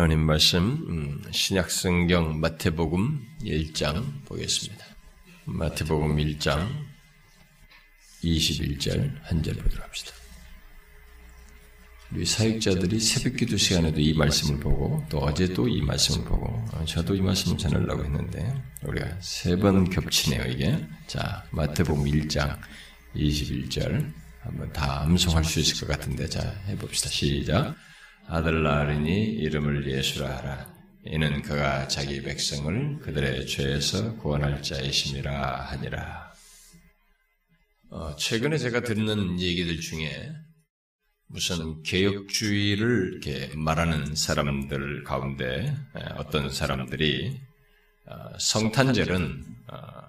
하나님 말씀 음, 신약 성경 마태복음 1장 보겠습니다. 마태복음 1장 21절 한 절 보도록 합시다. 우리 사역자들이 새벽기도 시간에도 이 말씀을 보고 또 어제도 이 말씀을 보고 어, 저도 이 말씀을 전하려고 했는데 우리가 세 번 겹치네요 이게. 자 마태복음 1장 21절 한번 다 암송할 수 있을 것 같은데 자 해봅시다 시작. 아들 낳으니 이름을 예수라 하라. 이는 그가 자기 백성을 그들의 죄에서 구원할 자이심이라 하니라. 어, 최근에 제가 듣는 얘기들 중에 무슨 개혁주의를 이렇게 말하는 사람들 가운데 어떤 사람들이 어, 성탄절은 어,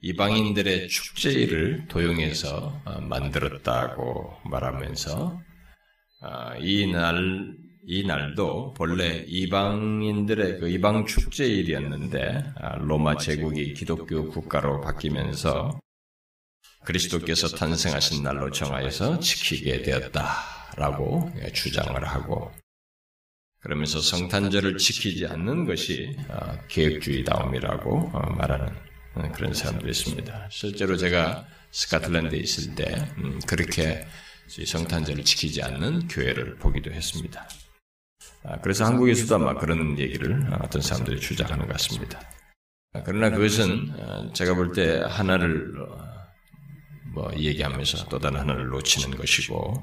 이방인들의 축제일을 도용해서 어, 만들었다고 말하면서 아, 이 날, 이 날도 본래 이방인들의 그 이방 축제일이었는데, 아, 로마 제국이 기독교 국가로 바뀌면서 그리스도께서 탄생하신 날로 정하여서 지키게 되었다라고 주장을 하고, 그러면서 성탄절을 지키지 않는 것이 아, 계획주의다움이라고 어, 말하는 어, 그런 사람들이 있습니다. 실제로 제가 스카틀랜드에 있을 때 음, 그렇게 성탄절을 지키지 않는 교회를 보기도 했습니다. 아, 그래서 한국에서도 아마 그런 얘기를 어떤 사람들이 주장하는 것 같습니다. 아, 그러나 그것은 어, 제가 볼 때 하나를 어, 뭐 얘기하면서 또 다른 하나를 놓치는 것이고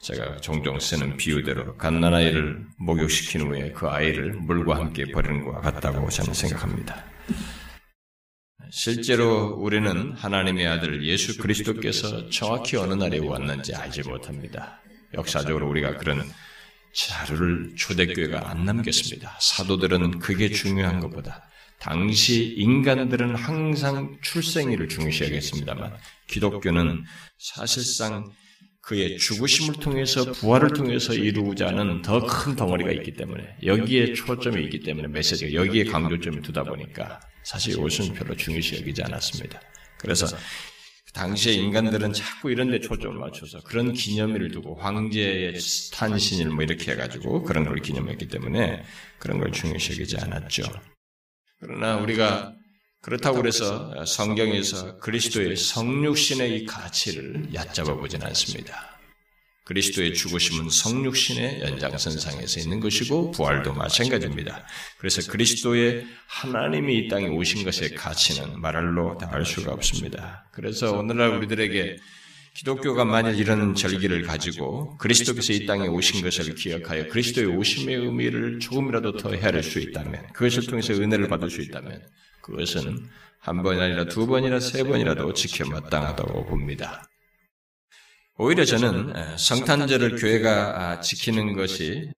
제가 종종 쓰는 비유대로 갓난아이를 목욕시킨 후에 그 아이를 물과 함께 버리는 것과 같다고 저는 생각합니다. 실제로 우리는 하나님의 아들 예수 그리스도께서 정확히 어느 날에 왔는지 알지 못합니다. 역사적으로 우리가 그런 자료를 초대교회가 안 남겼습니다. 사도들은 그게 중요한 것보다 당시 인간들은 항상 출생일을 중시하겠습니다만 기독교는 사실상 그의 죽으심을 통해서 부활을 통해서 이루고자 는 더 큰 덩어리가 있기 때문에 여기에 초점이 있기 때문에 메시지가 여기에 강조점을 두다 보니까 사실 이것은 별로 중요시 여기지 않았습니다. 그래서 당시의 인간들은 자꾸 이런 데 초점을 맞춰서 그런 기념일을 두고 황제의 탄신일 뭐 이렇게 해가지고 그런 걸 기념했기 때문에 그런 걸 중요시 여기지 않았죠. 그러나 우리가 그렇다고 그래서 성경에서 그리스도의 성육신의 이 가치를 얕잡아 보진 않습니다. 그리스도의 죽으심은 성육신의 연장선상에서 있는 것이고 부활도 마찬가지입니다. 그래서 그리스도의 하나님이 이 땅에 오신 것의 가치는 말할로 다할 수가 없습니다. 그래서 오늘날 우리들에게 기독교가 만약 이런 절기를 가지고 그리스도께서 이 땅에 오신 것을 기억하여 그리스도의 오심의 의미를 조금이라도 더 헤아릴 수 있다면 그것을 통해서 은혜를 받을 수 있다면 그것은 한 번이 아니라 두 번이나 세 번이라도 지켜 마땅하다고 봅니다. 오히려 저는 성탄절을 교회가 아, 지키는 것이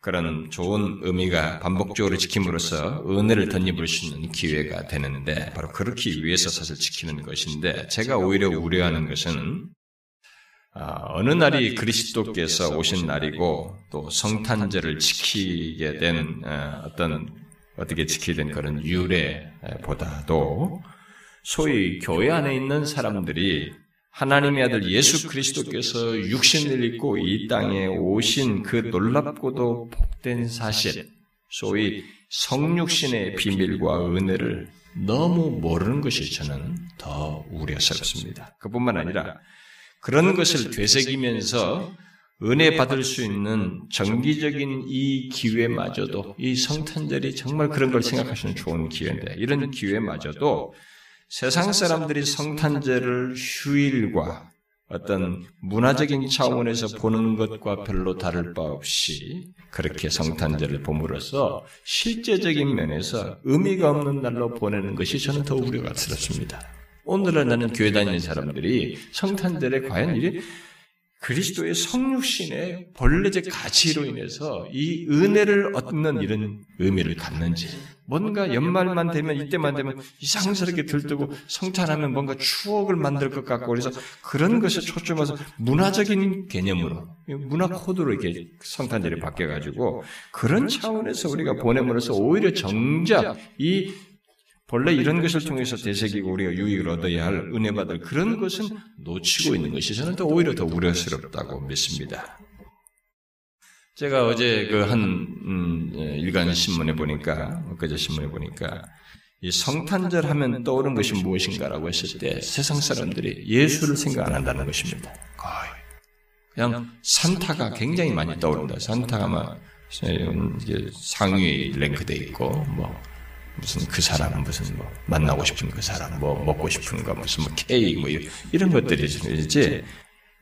그런 좋은 의미가 반복적으로 지킴으로써 은혜를 덧입을 수 있는 기회가 되는데 바로 그렇게 위해서 사실 지키는 것인데 제가 오히려 우려하는 것은 아, 어느 날이 그리스도께서 오신 날이고 또 성탄절을 지키게 된 아, 어떤 어떻게 지키게 된 그런 유래보다도 소위 교회 안에 있는 사람들이 하나님의 아들 예수 그리스도께서 육신을 입고 이 땅에 오신 그 놀랍고도 복된 사실, 소위 성육신의 비밀과 은혜를 너무 모르는 것이 저는 더 우려스럽습니다. 그뿐만 아니라 그런 것을 되새기면서 은혜 받을 수 있는 정기적인 이 기회마저도 이 성탄절이 정말 그런 걸 생각하시는 좋은 기회인데 이런 기회마저도 세상 사람들이 성탄절을 휴일과 어떤 문화적인 차원에서 보는 것과 별로 다를 바 없이 그렇게 성탄절을 봄으로써 실제적인 면에서 의미가 없는 날로 보내는 것이 저는 더 우려가 스럽습니다. 오늘날 나는 교회 다니는 사람들이 성탄절에 과연 이래 그리스도의 성육신의 본래적 가치로 인해서 이 은혜를 얻는 이런 의미를 갖는지 뭔가 연말만 되면 이때만 되면 이상스럽게 들뜨고 성탄하면 뭔가 추억을 만들 것 같고 그래서 그런 것에 초점해서 문화적인 개념으로 문화 코드로 이렇게 성탄절이 바뀌어 가지고 그런 차원에서 우리가 보냄으로써 오히려 정작 이 본래 이런 것을 통해서 되새기고 우리가 유익을 얻어야 할 은혜 받을 그런 것은 놓치고 있는 것이 저는 더 오히려 더 우려스럽다고 믿습니다. 제가 어제 그한 음, 일간 신문에 보니까 엊그제 신문에 보니까 이 성탄절 하면 떠오르는 것이 무엇인가라고 했을 때 세상 사람들이 예수를 생각 안 한다는 것입니다. 거의. 그냥 산타가 굉장히 많이 떠오른다. 산타가 막 상위에 랭크돼 있고 뭐 무슨 그 사람 무슨 뭐 만나고 싶은 그 사람 뭐 먹고 싶은 거 무슨 뭐 케이크 뭐 이런 것들이지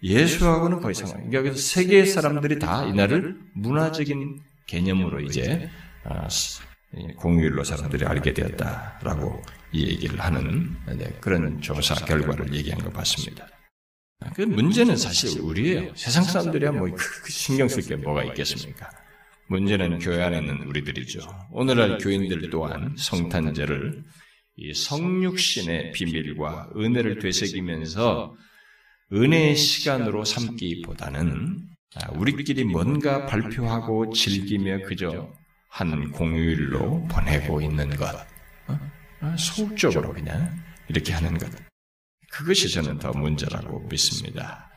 예수하고는 거의 상관. 그러니까 세계 사람들이 다 이날을 문화적인 개념으로 이제 아, 공휴일로 사람들이 알게 되었다라고 이 얘기를 하는 네, 그런 조사 결과를 얘기한 것 같습니다. 그 문제는 사실 우리예요. 세상 사람들이야 뭐 신경 쓸 게 뭐가 있겠습니까? 문제는 교회 안에 있는 우리들이죠. 오늘날 교인들 또한 성탄절을 이 성육신의 비밀과 은혜를 되새기면서 은혜의 시간으로 삼기보다는 우리끼리 뭔가 발표하고 즐기며 그저 한 공휴일로 보내고 있는 것. 어? 소극적으로 그냥 이렇게 하는 것. 그것이 저는 더 문제라고 믿습니다.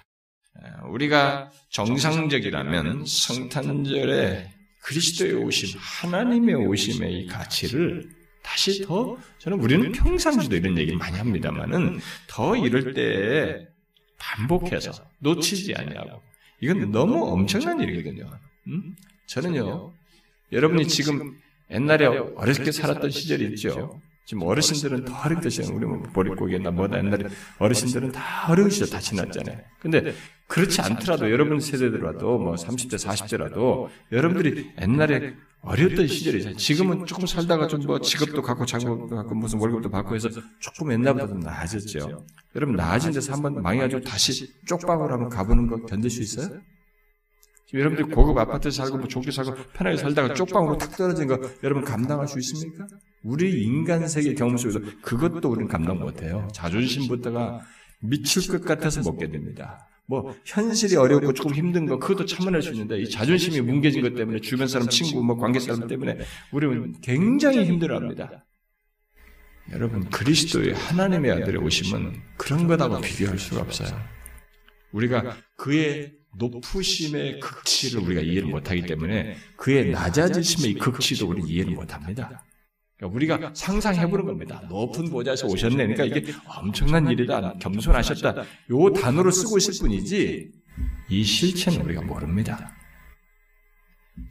우리가 정상적이라면 성탄절에 그리스도의 오심, 하나님의 오심의 이 가치를 다시 더 저는 우리는 평상시도 이런 얘기를 많이 합니다만은 더 이럴 때 반복해서 놓치지 않냐고. 이건 너무 엄청난 일이거든요. 음? 저는요, 여러분이 지금 옛날에 때 살았던 시절이 있죠. 지금 어르신들은 때 시절, 우리 뭐 보릿고개나 뭐다 옛날에 어르신들은 다 어려운 시절 다 지났잖아요. 근데 그렇지 않더라도 여러분 세대들라도 뭐 30대, 40대라도 여러분들이 옛날에 어렸던 시절이잖아요. 지금은 조금 살다가 좀 뭐 직업도 갖고 작업도 갖고 무슨 월급도 받고 해서 조금 옛날보다 좀 나아졌죠. 여러분 나아진 데서 한번 망해가지고 다시 쪽방으로 한번 가보는 거 견딜 수 있어요? 여러분들이 고급 아파트 살고 뭐 좋게 살고 편하게 살다가 쪽방으로 탁 떨어진 거 여러분 감당할 수 있습니까? 우리 인간 세계 경험 속에서 그것도 우리는 감당 못해요. 자존심부터가 미칠 것 같아서 먹게 됩니다. 뭐 현실이 어렵고 조금 힘든 거 그것도 참아낼 수 있는데 이 자존심이 뭉개진 것 때문에 주변 사람 친구 뭐 관계 사람 때문에 우리는 굉장히 힘들어합니다. 여러분 그리스도의 하나님의 아들의 오심은 그런 것하고 비교할 수가 없어요. 우리가 그의 높으심의 극치를 우리가 이해를 못하기 때문에 그의 낮아지심의 극치도 우리 이해를 못합니다. 우리가 상상해보는 겁니다. 높은 보좌에서 오셨네. 그러니까 이게 엄청난 일이다. 겸손하셨다. 요 단어를 쓰고 있을 뿐이지 이 실체는 우리가 모릅니다.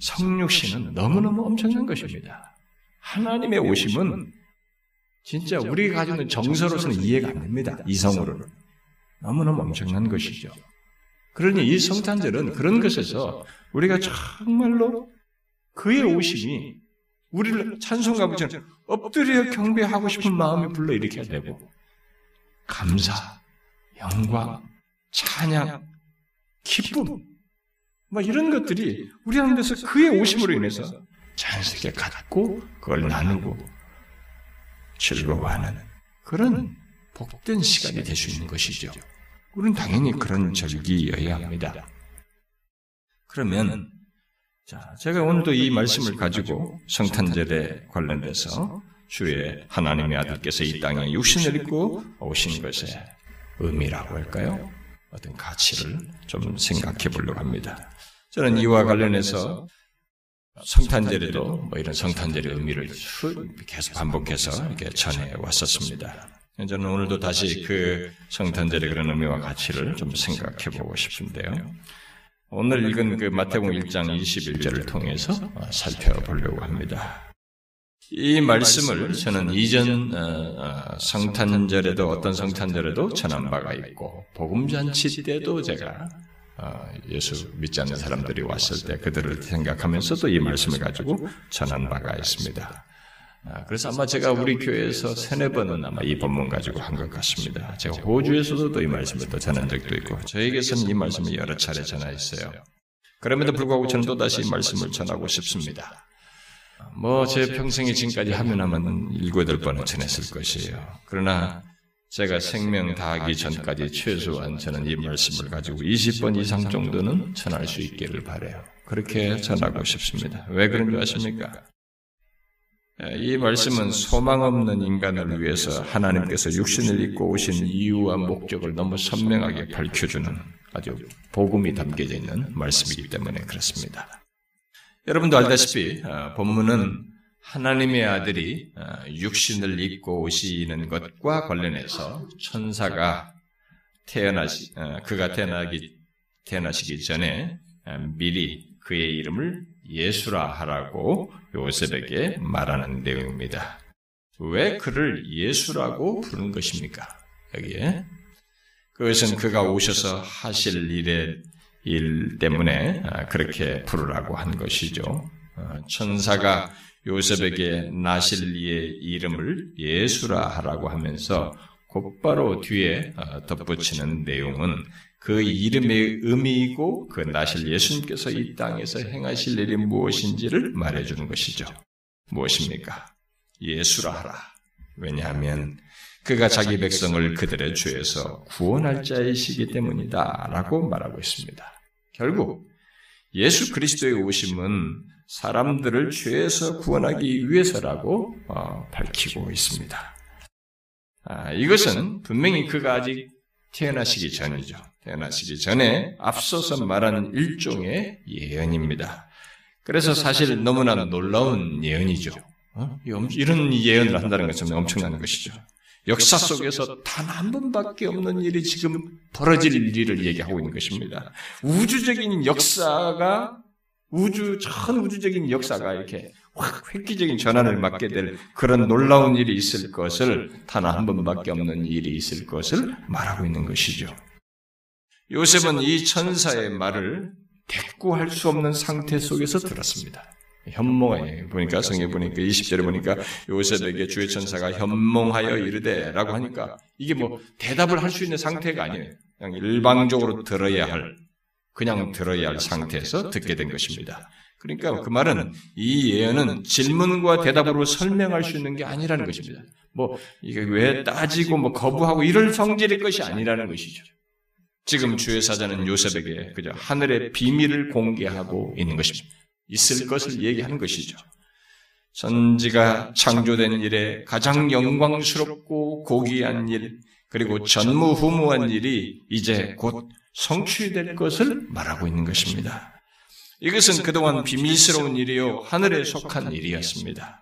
성육신은 너무너무 엄청난 것입니다. 하나님의 오심은 진짜 우리가 가지고 있는 정서로서는 이해가 안 됩니다. 이성으로는. 너무너무 엄청난 것이죠. 그러니 이 성탄절은 그런 것에서 우리가 정말로 그의 오심이 우리를 찬송가 부처는 엎드려 경배하고 싶은 마음이 불러일으켜야 되고 감사, 영광, 찬양, 기쁨 뭐 이런 것들이 우리 하는데서 그의 오심으로 인해서 자연스럽게 갖고 그걸 나누고 즐거워하는 그런 복된 시간이 될 수 있는 것이죠. 우리는 당연히 그런 절기여야 합니다. 그러면 자, 제가 오늘도 이 말씀을 가지고 성탄절에 관련돼서 주의 하나님의 아들께서 이 땅에 육신을 입고 오신 것의 의미라고 할까요? 어떤 가치를 좀 생각해 보려고 합니다. 저는 이와 관련해서 성탄절에도 뭐 이런 성탄절의 의미를 계속 반복해서 이렇게 전해 왔었습니다. 저는 오늘도 다시 그 성탄절의 그런 의미와 가치를 좀 생각해 보고 싶은데요. 오늘 읽은 그 마태복음 1장 21절을 통해서 살펴보려고 합니다. 이 말씀을 저는 이전 어, 어, 성탄절에도 어떤 성탄절에도 전한 바가 있고 복음잔치 때도 제가 어, 예수 믿지 않는 사람들이 왔을 때 그들을 생각하면서도 이 말씀을 가지고 전한 바가 있습니다. 아, 그래서 아마 제가 우리 교회에서 세네 번은 아마 이 본문 가지고 한 것 같습니다. 제가 호주에서도 이 말씀을 또 전한 적도 있고, 저에게서는 이 말씀을 여러 차례 전하였어요. 그럼에도 불구하고 저는 또다시 이 말씀을 전하고 싶습니다. 뭐, 제 평생에 지금까지 하면 하면 일곱, 여덟 번은 전했을 것이에요. 그러나, 제가 생명 다하기 전까지 최소한 저는 이 말씀을 가지고 20번 이상 정도는 전할 수 있기를 바래요. 그렇게 전하고 싶습니다. 왜 그런 줄 아십니까? 이 말씀은 소망 없는 인간을 위해서 하나님께서 육신을 입고 오신 이유와 목적을 너무 선명하게 밝혀주는 아주 복음이 담겨져 있는 말씀이기 때문에 그렇습니다. 여러분도 알다시피 어, 본문은 하나님의 아들이 어, 육신을 입고 오시는 것과 관련해서 천사가 태어나시 어, 그가 태어나기 태어나시기 전에 미리 그의 이름을 예수라 하라고 요셉에게 말하는 내용입니다. 왜 그를 예수라고 부른 것입니까? 여기에 그것은 그가 오셔서 하실 일의 일 때문에 아, 그렇게 부르라고 한 것이죠. 어, 천사가 요셉에게 나실 이의 이름을 예수라 하라고 하면서 곧바로 뒤에 어, 덧붙이는 내용은 그 이름의 의미이고 그 나실 예수님께서 이 땅에서 행하실 일이 무엇인지를 말해주는 것이죠. 무엇입니까? 예수라 하라. 왜냐하면 그가 자기 백성을 그들의 죄에서 구원할 자이시기 때문이다. 라고 말하고 있습니다. 결국 예수 그리스도의 오심은 사람들을 죄에서 구원하기 위해서라고 어, 밝히고 있습니다. 아, 이것은 분명히 그가 아직 태어나시기 전이죠. 태어나시기 전에 앞서서 말한 일종의 예언입니다. 그래서 사실 너무나 놀라운 예언이죠. 어? 이런 예언을 한다는 것은 엄청난 것이죠. 역사 속에서 단 한 번밖에 없는 일이 지금 벌어질 일을 얘기하고 있는 것입니다. 우주적인 역사가 우주 전 우주적인 역사가 이렇게 확 획기적인 전환을 맞게 될 그런 놀라운 일이 있을 것을 단 한 번밖에 없는 일이 있을 것을 말하고 있는 것이죠. 요셉은 이 천사의 말을 대꾸할 수 없는 상태 속에서 들었습니다. 현몽에 보니까 성에 보니까 20절에 보니까 요셉에게 주의 천사가 현몽하여 이르되라고 하니까 이게 뭐 대답을 할 수 있는 상태가 아니에요. 그냥 일방적으로 들어야 할 그냥 들어야 할 상태에서 듣게 된 것입니다. 그러니까 그 말은 이 예언은 질문과 대답으로 설명할 수 있는 게 아니라는 것입니다. 뭐 이게 왜 따지고 뭐 거부하고 이럴 성질의 것이 아니라는 것이죠. 지금 주의 사자는 요셉에게 그저 하늘의 비밀을 공개하고 있는 것입니다. 있을 것을 얘기하는 것이죠. 선지가 창조된 일에 가장 영광스럽고 고귀한 일, 그리고 전무후무한 일이 이제 곧 성취될 것을 말하고 있는 것입니다. 이것은 그동안 비밀스러운 일이요, 하늘에 속한 일이었습니다.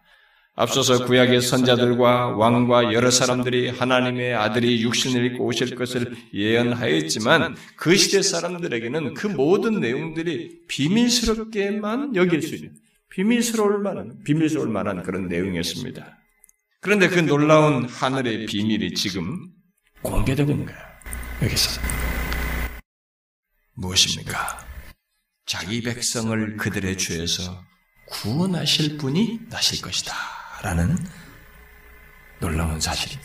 앞서서 구약의 선자들과 왕과 여러 사람들이 하나님의 아들이 육신을 입고 오실 것을 예언하였지만 그 시대 사람들에게는 그 모든 내용들이 비밀스럽게만 여길 수 있는 비밀스러울 만한 비밀스러울 만한 그런 내용이었습니다. 그런데 그 놀라운 하늘의 비밀이 지금 공개되고 있는 거예요. 여기서 무엇입니까? 자기 백성을 그들의 죄에서 구원하실 분이 나실 것이다. 라는 놀라운 사실.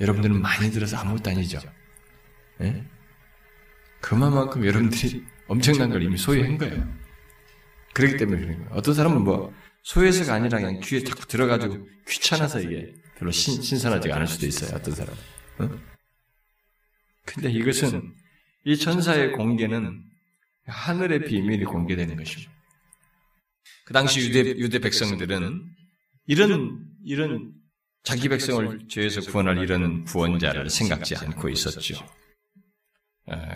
여러분들은 많이 들어서 아무것도 아니죠. 네? 그만큼 여러분들이 엄청난 걸 이미 소유한 거예요. 그렇기 때문에 그런 거예요. 어떤 사람은 뭐 소유해서가 아니라 그냥 귀에 자꾸 들어가지고 귀찮아서 이게 별로 신, 신선하지가 않을 수도 있어요. 어떤 사람은. 어? 근데 이것은 이 천사의 공개는 하늘의 비밀이 공개되는 것입니다. 그 당시 유대, 유대 백성들은 이런 이런 자기 백성을 죄에서 구원할 이런 구원자를 생각지 않고 있었죠.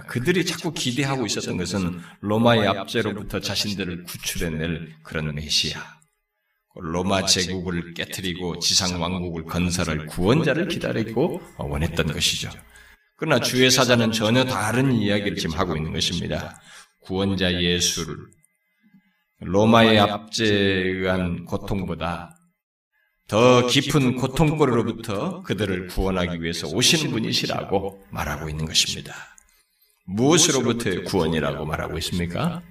그들이 자꾸 기대하고 있었던 것은 로마의 압제로부터 자신들을 구출해낼 그런 메시아, 로마 제국을 깨뜨리고 지상 왕국을 건설할 구원자를 기다리고 원했던 것이죠. 그러나 주의 사자는 전혀 다른 이야기를 지금 하고 있는 것입니다. 구원자 예수를 로마의 압제에 의한 고통보다 더 깊은 고통거리로부터 그들을 구원하기 위해서 오시는 분이시라고 말하고 있는 것입니다. 무엇으로부터의 구원이라고 말하고 있습니까?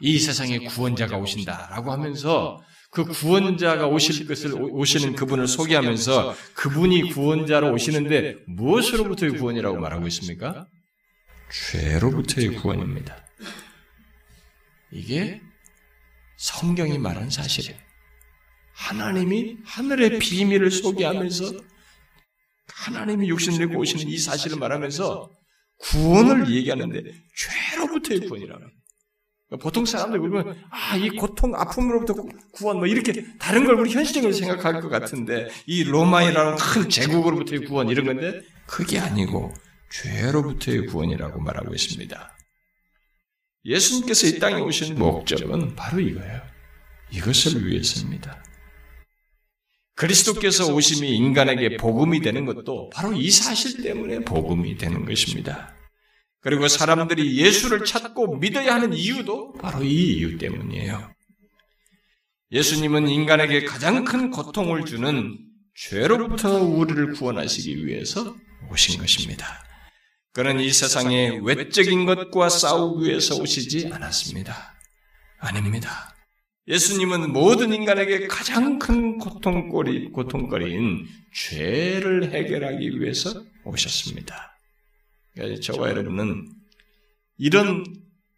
이 세상에 구원자가 오신다라고 하면서 그 구원자가 오실 것을 오시는 그분을 소개하면서 그분이 구원자로 오시는데 무엇으로부터의 구원이라고 말하고 있습니까? 죄로부터의 구원입니다. 이게 성경이 말한 사실이에요. 하나님이 하늘의 비밀을 소개하면서 하나님이 육신을 내고 오시는 이 사실을 말하면서 구원을 얘기하는데 죄로부터의 구원이라고 그러니까 보통 사람들 보면 아 이 고통 아픔으로부터 구원 뭐 이렇게 다른 걸 우리 현실적으로 생각할 것 같은데 이 로마이라는 큰 제국으로부터의 구원 이런 건데 그게 아니고 죄로부터의 구원이라고 말하고 있습니다. 예수님께서 이 땅에 오신 목적은 바로 이거예요. 이것을 위해서입니다. 그리스도께서 오심이 인간에게 복음이 되는 것도 바로 이 사실 때문에 복음이 되는 것입니다. 그리고 사람들이 예수를 찾고 믿어야 하는 이유도 바로 이 이유 때문이에요. 예수님은 인간에게 가장 큰 고통을 주는 죄로부터 우리를 구원하시기 위해서 오신 것입니다. 그는 이 세상의 외적인 것과 싸우기 위해서 오시지 않았습니다. 아닙니다. 예수님은 모든 인간에게 가장 큰 고통거리, 고통거리인 죄를 해결하기 위해서 오셨습니다. 그러니까 저와 여러분은 이런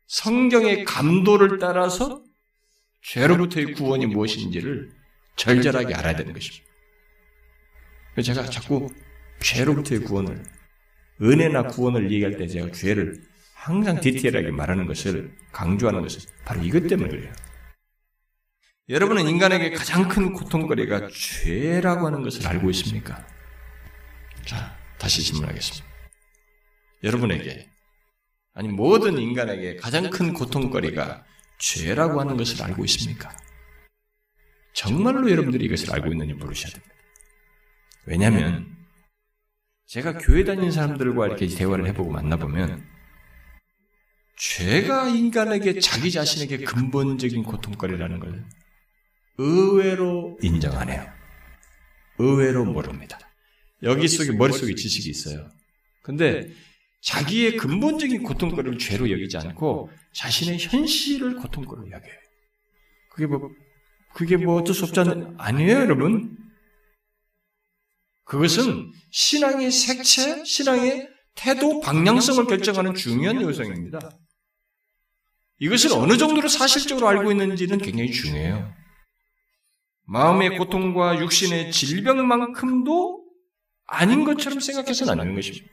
성경의 감도를 따라서 죄로부터의 구원이 무엇인지를 절절하게 알아야 되는 것입니다. 제가 자꾸 죄로부터의 구원을 은혜나 구원을 얘기할 때 제가 죄를 항상 디테일하게 말하는 것을 강조하는 것은 바로 이것 때문에 그래요. 여러분은 인간에게 가장 큰 고통거리가 죄라고 하는 것을 알고 있습니까? 자, 다시 질문하겠습니다. 여러분에게 아니 모든 인간에게 가장 큰 고통거리가 죄라고 하는 것을 알고 있습니까? 정말로 여러분들이 이것을 알고 있는지 물으셔야 됩니다. 왜냐하면 제가 교회 다니는 사람들과 이렇게 대화를 해보고 만나보면 죄가 인간에게 자기 자신에게 근본적인 고통거리라는 걸 의외로 인정 안 해요. 의외로 모릅니다. 여기 속에 머릿속에 지식이 있어요. 근데 자기의 근본적인 고통거리를 죄로 여기지 않고 자신의 현실을 고통거리로 여겨요. 그게 뭐, 그게 뭐 어쩔 수 없지 않, 아니에요, 여러분? 그것은 신앙의 색채, 신앙의 태도, 방향성을 결정하는 중요한 요소입니다. 이것을 어느 정도로 사실적으로 알고 있는지는 굉장히 중요해요. 마음의 고통과 육신의 질병만큼도 아닌 것처럼 생각해서는 안 하는 것입니다.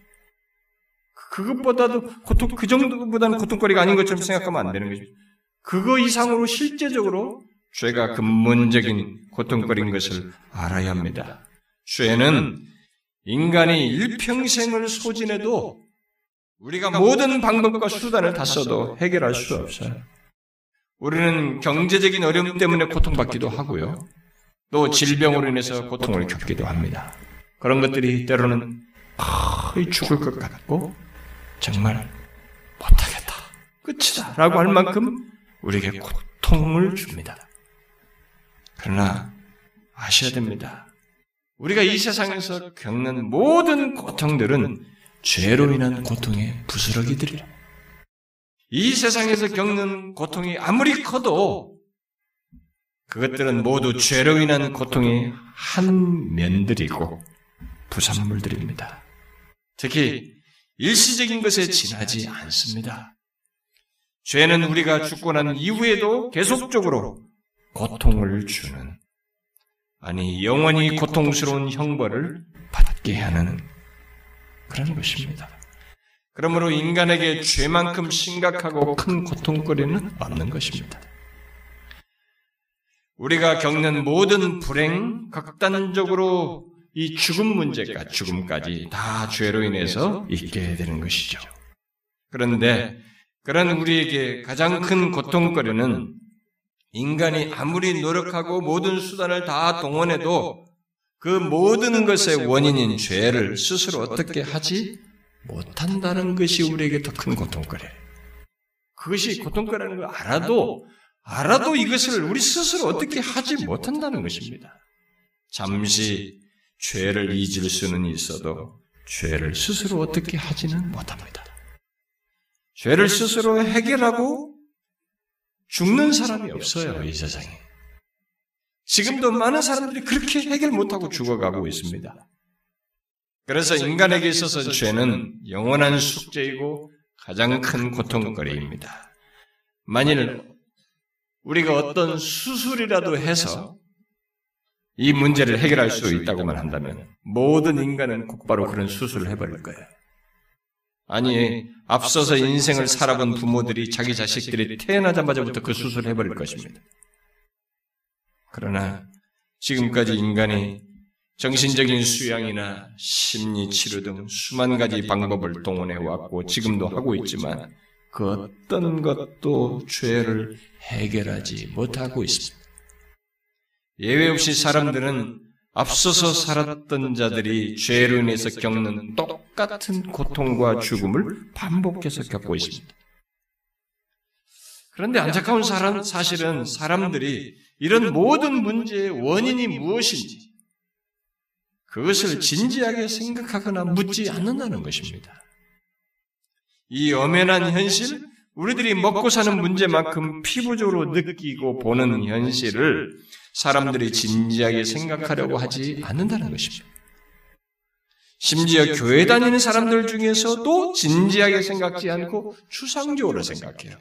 그것보다도 고통, 그 정도보다는 고통거리가 아닌 것처럼 생각하면 안 되는 것입니다. 그거 이상으로 실제적으로 죄가 근본적인 고통거리인 것을 알아야 합니다. 죄는 인간이 일평생을 소진해도 우리가 모든 방법과 수단을 다 써도 해결할 수 없어요. 우리는 경제적인 어려움 때문에 고통받기도 하고요. 또 질병으로 인해서 고통을 겪기도 합니다. 그런 것들이 때로는 거의 죽을 것 같고 정말 못하겠다. 끝이다. 라고 할 만큼 우리에게 고통을 줍니다. 그러나 아셔야 됩니다. 우리가 이 세상에서 겪는 모든 고통들은 죄로 인한 고통의 부스러기들이라. 이 세상에서 겪는 고통이 아무리 커도 그것들은 모두 죄로 인한 고통의 한 면들이고 부산물들입니다. 특히 일시적인 것에 지나지 않습니다. 죄는 우리가 죽고 난 이후에도 계속적으로 고통을 주는 아니 영원히 고통스러운 형벌을 받게 하는 그런 것입니다. 그러므로 인간에게 죄만큼 심각하고 큰 고통거리는 없는 것입니다. 우리가 겪는 모든 불행, 극단적으로 이 죽음 문제가 죽음까지 다 죄로 인해서 있게 되는 것이죠. 그런데 그런 우리에게 가장 큰 고통거리는 인간이 아무리 노력하고 모든 수단을 다 동원해도 그 모든 것의 원인인 죄를 스스로 어떻게 하지 못한다는 것이 우리에게 더 큰 고통거리예요. 그것이 고통거리라는 걸 알아도 알아도 이것을 우리 스스로 어떻게 하지 못한다는 것입니다. 잠시 죄를 잊을 수는 있어도 죄를 스스로 어떻게 하지는 못합니다. 죄를 스스로 해결하고 죽는 사람이 없어요, 이 세상에. 지금도 많은 사람들이 그렇게 해결 못하고 죽어가고 있습니다. 그래서 인간에게 있어서 죄는 영원한 숙제이고 가장 큰 고통거리입니다. 만일 우리가 어떤 수술이라도 해서 이 문제를 해결할 수 있다고만 한다면 모든 인간은 곧바로 그런 수술을 해버릴 거예요. 아니, 앞서서 인생을 살아본 부모들이 자기 자식들이 태어나자마자부터 그 수술을 해버릴 것입니다. 그러나 지금까지 인간이 정신적인 수양이나 심리 치료 등 수만 가지 방법을 동원해 왔고 지금도 하고 있지만 그 어떤 것도 죄를 해결하지 못하고 있습니다. 예외 없이 사람들은 앞서서 살았던 자들이 죄로 인해서 겪는 똑같은 고통과 죽음을 반복해서 겪고 있습니다. 그런데 안타까운 사람, 사실은 사람들이 이런 모든 문제의 원인이 무엇인지 그것을 진지하게 생각하거나 묻지 않는다는 것입니다. 이 엄연한 현실, 우리들이 먹고 사는 문제만큼 피부적으로 느끼고 보는 현실을 사람들이 진지하게 생각하려고 하지 않는다는 것입니다. 심지어 교회 다니는 사람들 중에서도 진지하게 생각지 않고 추상적으로 생각해요.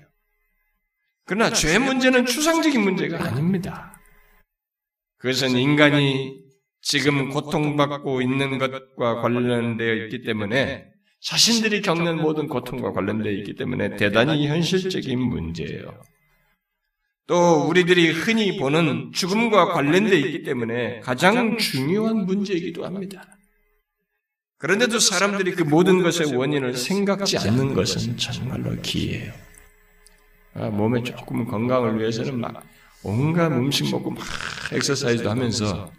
그러나 죄 문제는 추상적인 문제가 아닙니다. 그것은 인간이 지금 고통받고 있는 것과 관련되어 있기 때문에 자신들이 겪는 모든 고통과 관련되어 있기 때문에 대단히 현실적인 문제예요. 또 우리들이 흔히 보는 죽음과 관련되어 있기 때문에 가장 중요한 문제이기도 합니다. 그런데도 사람들이 그 모든 것의 원인을 생각지 않는 것은 정말로 기이해요. 아, 몸에 조금 건강을 위해서는 막 온갖 음식 먹고 막 엑서사이즈도 하면서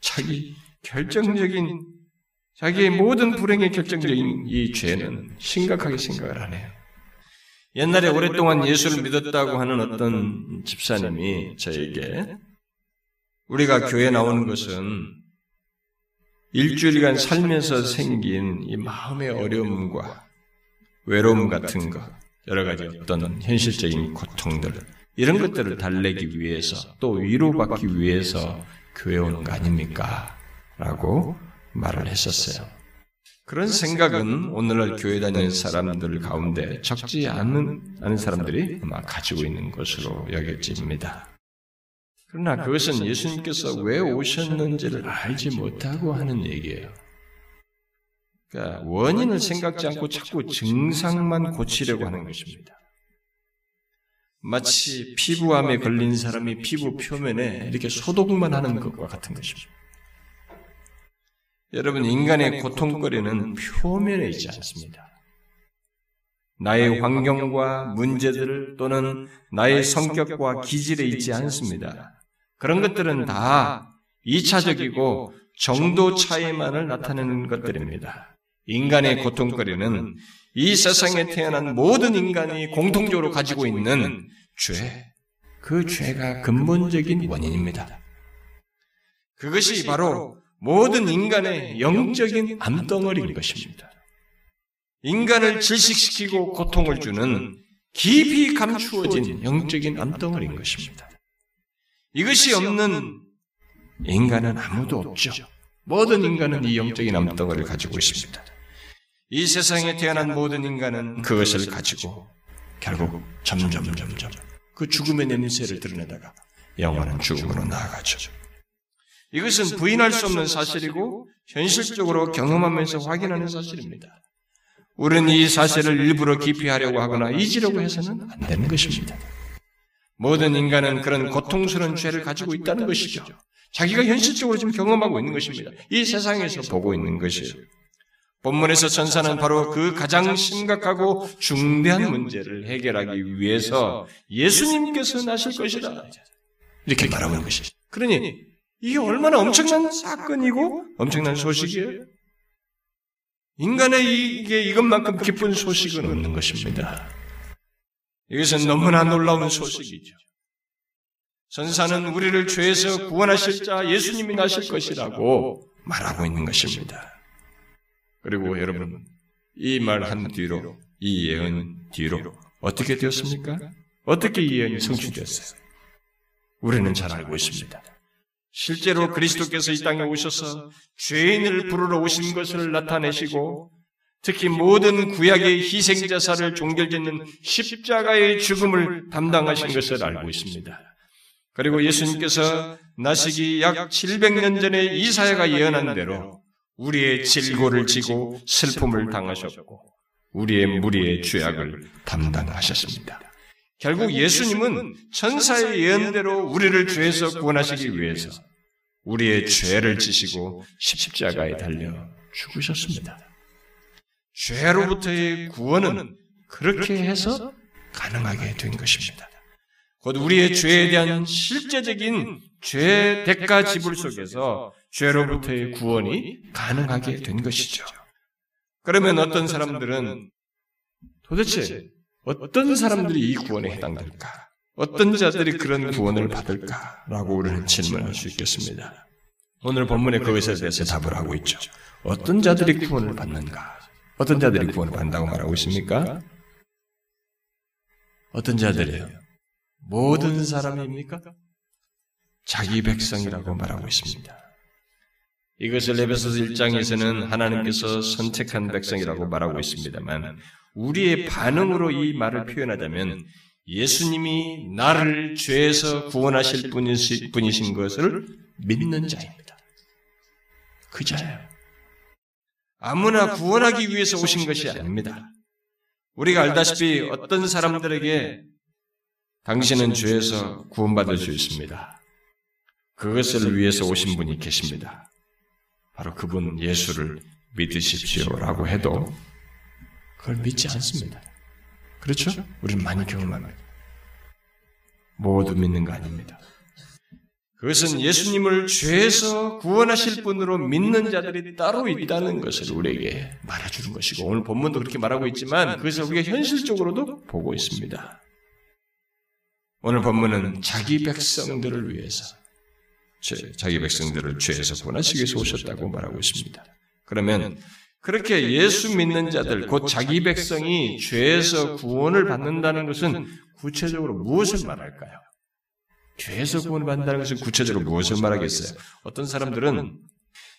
자기 결정적인 자기의 모든 불행의 결정적인 이 죄는 심각하게 생각을 안 해요. 옛날에 오랫동안 예수를 믿었다고 하는 어떤 집사님이 저에게 우리가 교회 나오는 것은 일주일간 살면서 생긴 이 마음의 어려움과 외로움 같은 것, 여러 가지 어떤 현실적인 고통들, 이런 것들을 달래기 위해서 또 위로받기 위해서 교회 오는 거 아닙니까? 라고 말을 했었어요. 그런 생각은 오늘날 교회 다니는 사람들 가운데 적지 않은, 않은 사람들이 아마 가지고 있는 것으로 여겨집니다. 그러나 그것은 예수님께서 왜 오셨는지를 알지 못하고 하는 얘기예요. 그러니까 원인을 생각지 않고 자꾸 증상만 고치려고 하는 것입니다. 마치 피부암에 걸린 사람이 피부 표면에 이렇게 소독만 하는 것과 같은 것입니다. 여러분, 인간의 고통거리는 표면에 있지 않습니다. 나의 환경과 문제들 또는 나의 성격과 기질에 있지 않습니다. 그런 것들은 다 2차적이고 정도 차이만을 나타내는 것들입니다. 인간의 고통거리는 이 세상에 태어난 모든 인간이 공통적으로 가지고 있는 죄, 그 죄가 근본적인 원인입니다. 그것이 바로 모든 인간의 영적인 암덩어리인 것입니다. 인간을 질식시키고 고통을 주는 깊이 감추어진 영적인 암덩어리인 것입니다. 이것이 없는 인간은 아무도 없죠. 모든 인간은 이 영적인 암덩어리를 가지고 있습니다. 이 세상에 태어난 모든 인간은 그것을 가지고 결국 점점 점점 그 죽음의 냄새를 드러내다가 영원한 죽음으로 나아가죠. 이것은 부인할 수 없는 사실이고 현실적으로 경험하면서 확인하는 사실입니다. 우리는 이 사실을 일부러 기피하려고 하거나 잊으려고 해서는 안 되는 것입니다. 모든 인간은 그런 고통스러운 죄를 가지고 있다는 것이죠. 자기가 현실적으로 지금 경험하고 있는 것입니다. 이 세상에서 보고 있는 것이에요. 본문에서 천사는 바로 그 가장 심각하고 중대한 문제를 해결하기 위해서 예수님께서 나실 것이다. 이렇게 말하고 있는 것이죠. 그러니 이게 얼마나 엄청난 사건이고 엄청난 소식이에요. 인간의 이게 이것만큼 기쁜 소식은 없는 것입니다. 이것은 너무나 놀라운 소식이죠. 선사는 우리를 죄에서 구원하실 자 예수님이 나실 것이라고 말하고 있는 것입니다. 그리고 여러분, 이 말 한 뒤로, 이 예언 뒤로 어떻게 되었습니까? 어떻게 이 예언이 성취되었어요? 우리는 잘 알고 있습니다. 실제로 그리스도께서 이 땅에 오셔서 죄인을 부르러 오신 것을 나타내시고 특히 모든 구약의 희생자사를 종결짓는 십자가의 죽음을 담당하신 것을 알고 있습니다. 그리고 예수님께서 나시기 약 700년 전에 이사야가 예언한 대로 우리의 질고를 지고 슬픔을 당하셨고 우리의 무리의 죄악을 담당하셨습니다. 결국 예수님은 천사의 예언대로 우리를 죄에서 구원하시기 위해서 우리의 죄를 지시고 십자가에 달려 죽으셨습니다. 죄로부터의 구원은 그렇게 해서 가능하게 된 것입니다. 곧 우리의 죄에 대한 실제적인 죄 대가 지불 속에서 죄로부터의 구원이 가능하게 된 것이죠. 그러면 어떤 사람들은 도대체 어떤 사람들이 이 구원에 해당될까? 어떤 자들이 그런 구원을 받을까라고 우리는 질문할 수 있겠습니다. 오늘 본문에 그것에 대해서 답을 하고 있죠. 어떤 자들이 구원을 받는가? 어떤 자들이 구원을 받는다고 말하고 있습니까? 어떤 자들이요? 모든 사람입니까? 자기 백성이라고 말하고 있습니다. 이것을 에베소서 1장에서는 하나님께서 선택한 백성이라고 말하고 있습니다만 우리의 반응으로 이 말을 표현하자면 예수님이 나를 죄에서 구원하실 분이신 것을 믿는 자입니다. 그 자예요. 아무나 구원하기 위해서 오신 것이 아닙니다. 우리가 알다시피 어떤 사람들에게 당신은 죄에서 구원받을 수 있습니다. 그것을 위해서 오신 분이 계십니다. 바로 그분 예수를 믿으십시오라고 해도 그걸 믿지 않습니다. 그렇죠? 우리는 많이 경험합니다. 모두 믿는 거 아닙니다. 그것은 예수님을 죄에서 구원하실 분으로 믿는 자들이 따로 있다는 것을 우리에게 말해주는 것이고 오늘 본문도 그렇게 말하고 있지만 그것을 우리가 현실적으로도 보고 있습니다. 오늘 본문은 자기 백성들을 위해서 자기 백성들을 죄에서 구원하시기 오셨다고 말하고 있습니다. 그러면 그렇게 예수 믿는 자들, 곧 자기 백성이 죄에서 구원을 받는다는 것은 구체적으로 무엇을 말할까요? 죄에서 구원을 받는다는 것은 구체적으로 무엇을 말하겠어요? 어떤 사람들은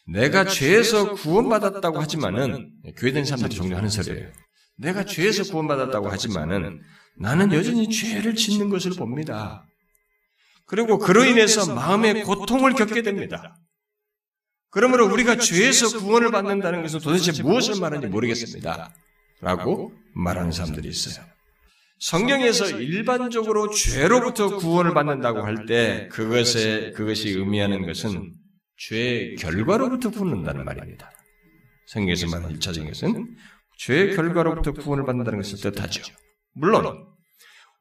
내가 죄에서 구원받았다고 하지만은 교회된 사람들이 종종 하는 소리예요. 내가 죄에서 구원받았다고 하지만은 나는 여전히 죄를 짓는 것을 봅니다. 그리고 그로 인해서 마음의 고통을 겪게 됩니다. 그러므로 우리가 죄에서 구원을 받는다는 것은 도대체 무엇을 말하는지 모르겠습니다. 라고 말하는 사람들이 있어요. 성경에서 일반적으로 죄로부터 구원을 받는다고 할 때 그것에 그것이 의미하는 것은 죄의 결과로부터 구원한다는 말입니다. 성경에서 말하는 1차적인 것은 죄의 결과로부터 구원을 받는다는 것을 뜻하죠. 물론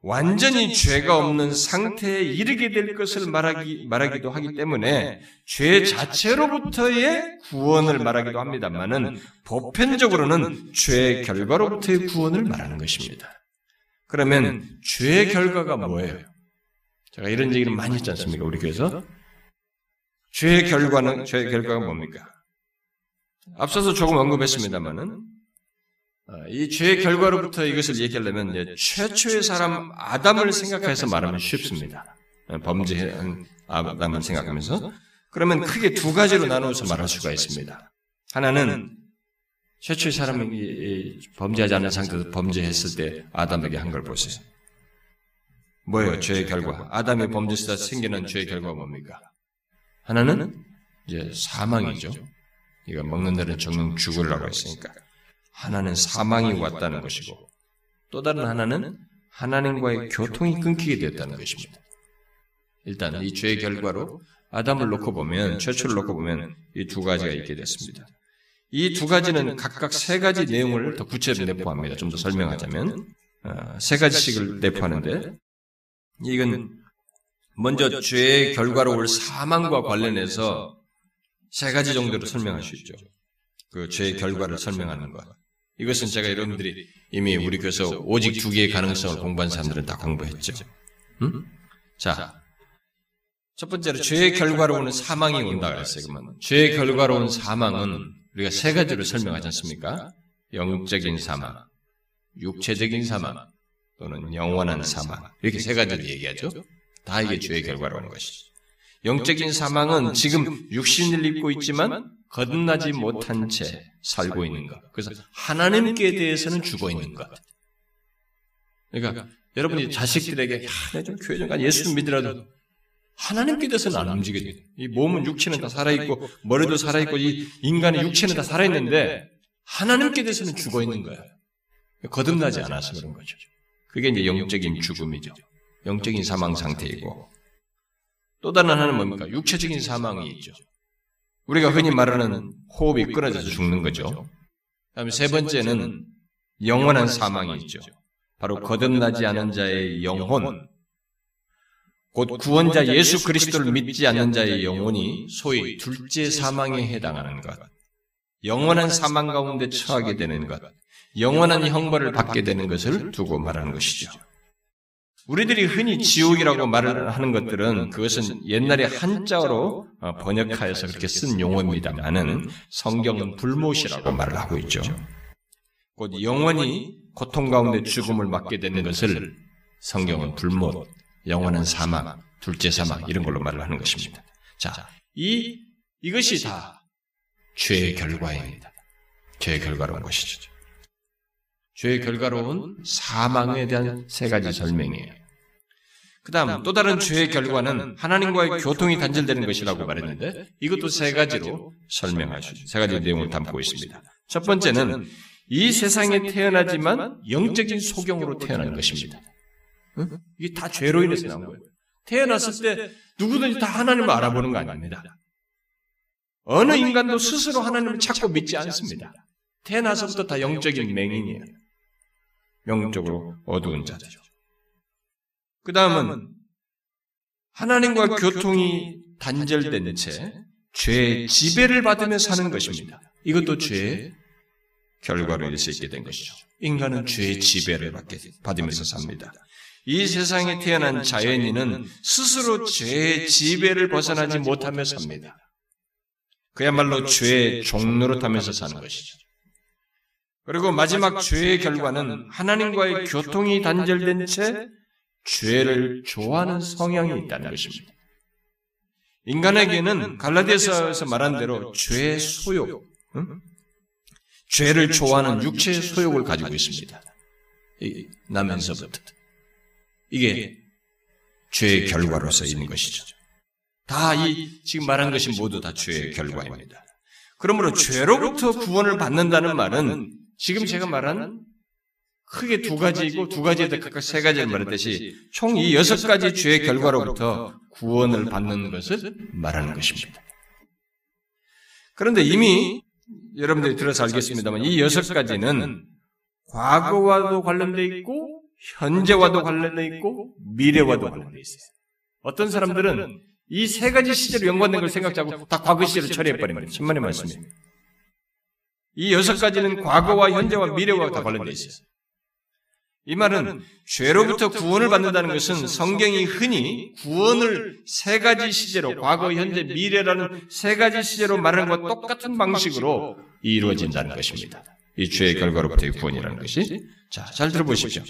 완전히 죄가 없는 상태에 이르게 될 것을 말하기, 말하기도 하기 때문에 죄 자체로부터의 구원을 말하기도 합니다만은 보편적으로는 죄의 결과로부터의 구원을 말하는 것입니다. 그러면 죄의 결과가 뭐예요? 제가 이런 얘기를 많이 했지 않습니까? 우리 교회에서. 죄의 결과는, 죄의 결과가 뭡니까? 앞서서 조금 언급했습니다만은, 어, 이 죄의 결과로부터 이것을 얘기하려면 최초의 사람 아담을 생각해서 말하면 쉽습니다. 어, 범죄한 아담을 생각하면서. 그러면 크게 두 가지로 나누어서 말할 수가 있습니다. 하나는 최초의 사람이 범죄하지 않은 상태에서 범죄했을 때 아담에게 한 걸 보세요. 뭐예요? 죄의 결과. 아담이 범죄했을 때 생기는 죄의 결과가 뭡니까? 하나는 이제 사망이죠. 이거 먹는 데는 정령 죽으라고 했으니까. 하나는 사망이 왔다는 것이고, 또 다른 하나는 하나님과의 교통이 끊기게 됐다는 것입니다. 일단 이 죄의 결과로 아담을 놓고 보면, 최초를 놓고 보면 이 두 가지가 있게 됐습니다. 이 두 가지는 각각 세 가지 내용을 더 구체적으로 내포합니다. 좀 더 설명하자면 어, 세 가지씩을 내포하는데 이건 먼저 죄의 결과로 올 사망과 관련해서 세 가지 정도로 설명할 수 있죠. 그 죄의 결과를 설명하는 것. 이것은 제가 여러분들이 이미 우리 교회에서 오직 두 개의 가능성을 공부한 사람들은 다 공부했죠. 음? 자, 첫 번째로 죄의 결과로 오는 사망이 온다 그랬어요. 그러면 죄의 결과로 온 사망은 우리가 세 가지로 설명하지 않습니까? 영적인 사망, 육체적인 사망, 또는 영원한 사망. 이렇게 세 가지를 얘기하죠. 다 이게 죄의 결과로 오는 것이죠. 영적인 사망은 지금 육신을 입고 있지만 거듭나지 못한 채 살고 있는 것. 그래서 하나님께 대해서는 죽어 있는 것. 그러니까 여러분이 자식들에게 야, 내좀 교회 좀 가, 예수 믿으라도 하나님께 대해서는 안 움직여져. 이 몸은 육체는 다 살아있고, 머리도 살아있고, 이 인간의 육체는 다 살아있는데, 하나님께 대해서는 죽어 있는 거야. 거듭나지 않아서 그런 거죠. 그게 이제 영적인 죽음이죠. 영적인 사망 상태이고. 또 다른 하나는 뭡니까? 육체적인 사망이 있죠. 우리가 흔히 말하는 호흡이 끊어져서 죽는 거죠. 다음에 세 번째는 영원한 사망이 있죠. 바로 거듭나지 않은 자의 영혼, 곧 구원자 예수 그리스도를 믿지 않는 자의 영혼이 소위 둘째 사망에 해당하는 것, 영원한 사망 가운데 처하게 되는 것, 영원한 형벌을 받게 되는 것을 두고 말하는 것이죠. 우리들이 흔히 지옥이라고 말을 하는 것들은 그것은 옛날에 한자어로 어, 번역하여서 그렇게 쓴 용어입니다만은 성경은 불못이라고 말을 하고 있죠. 곧 영원히 고통 가운데 죽음을 맞게 되는 것을 성경은 불못, 영원한 사망, 둘째 사망 이런 걸로 말을 하는 것입니다. 자, 이 이것이 다 죄의 결과입니다. 죄의 결과로 온 것이죠. 죄의 결과로 온 사망에 대한 세 가지 설명이에요. 그 다음 또 다른 죄의 결과는 하나님과의 교통이 단절되는 것이라고 말했는데 이것도 세 가지로 설명하시죠. 세 가지 내용을 담고 있습니다. 첫 번째는 이 세상에 태어나지만 영적인 소경으로 태어난 것입니다. 응? 이게 다 죄로 인해서 나온 거예요. 태어났을 때 누구든지 다 하나님을 알아보는 거 아닙니다. 어느 인간도 스스로 하나님을 찾고 믿지 않습니다. 태어나서부터 다 영적인 맹인이에요. 영적으로 어두운 자죠. 그 다음은 하나님과 교통이 단절된 채 죄의 지배를 받으며 사는 것입니다. 이것도 죄의 결과로 일수 있게 된 것이죠. 인간은 죄의 지배를 받게, 받으면서 삽니다. 이 세상에 태어난 자연인은 스스로 죄의 지배를 벗어나지 못하며 삽니다. 그야말로 죄의 종로로 타면서 사는 것이죠. 그리고 마지막 죄의 결과는 하나님과의 교통이 단절된 채 죄를 좋아하는 성향이 있다는 것입니다. 인간에게는 갈라디아서에서 말한 대로 죄의 소욕, 응? 죄를 좋아하는 육체의 소욕을 가지고 있습니다. 나면서부터 이게 죄의 결과로서 있는 것이죠. 다 이 지금 말한 것이 모두 다 죄의 결과입니다. 그러므로 죄로부터 구원을 받는다는 말은 지금 제가 말한 크게 두 가지이고 두 가지에도 각각 세 가지를 말했듯이 총 이 여섯 가지 죄의 결과로부터 구원을 받는 것을 말하는 것입니다. 그런데 이미 여러분들이 들어서 알겠습니다만 이 여섯 가지는 과거와도 관련돼 있고 현재와도 관련돼 있고 미래와도 관련돼 있어요. 어떤 사람들은 이 세 가지 시제로 연관된 걸 생각하고 다 과거 시제로 처리해버립니다. 천만의 말씀이에요. 이 여섯 가지는 과거와 현재와 미래와 다 관련돼 있어요. 이 말은 죄로부터 구원을 받는다는 것은 성경이 흔히 구원을 세 가지 시제로 과거, 현재, 미래라는 세 가지 시제로 말하는 것과 똑같은 방식으로 이루어진다는 것입니다. 이 죄의 결과로부터의 구원이라는 것이. 자, 잘 들어보십시오.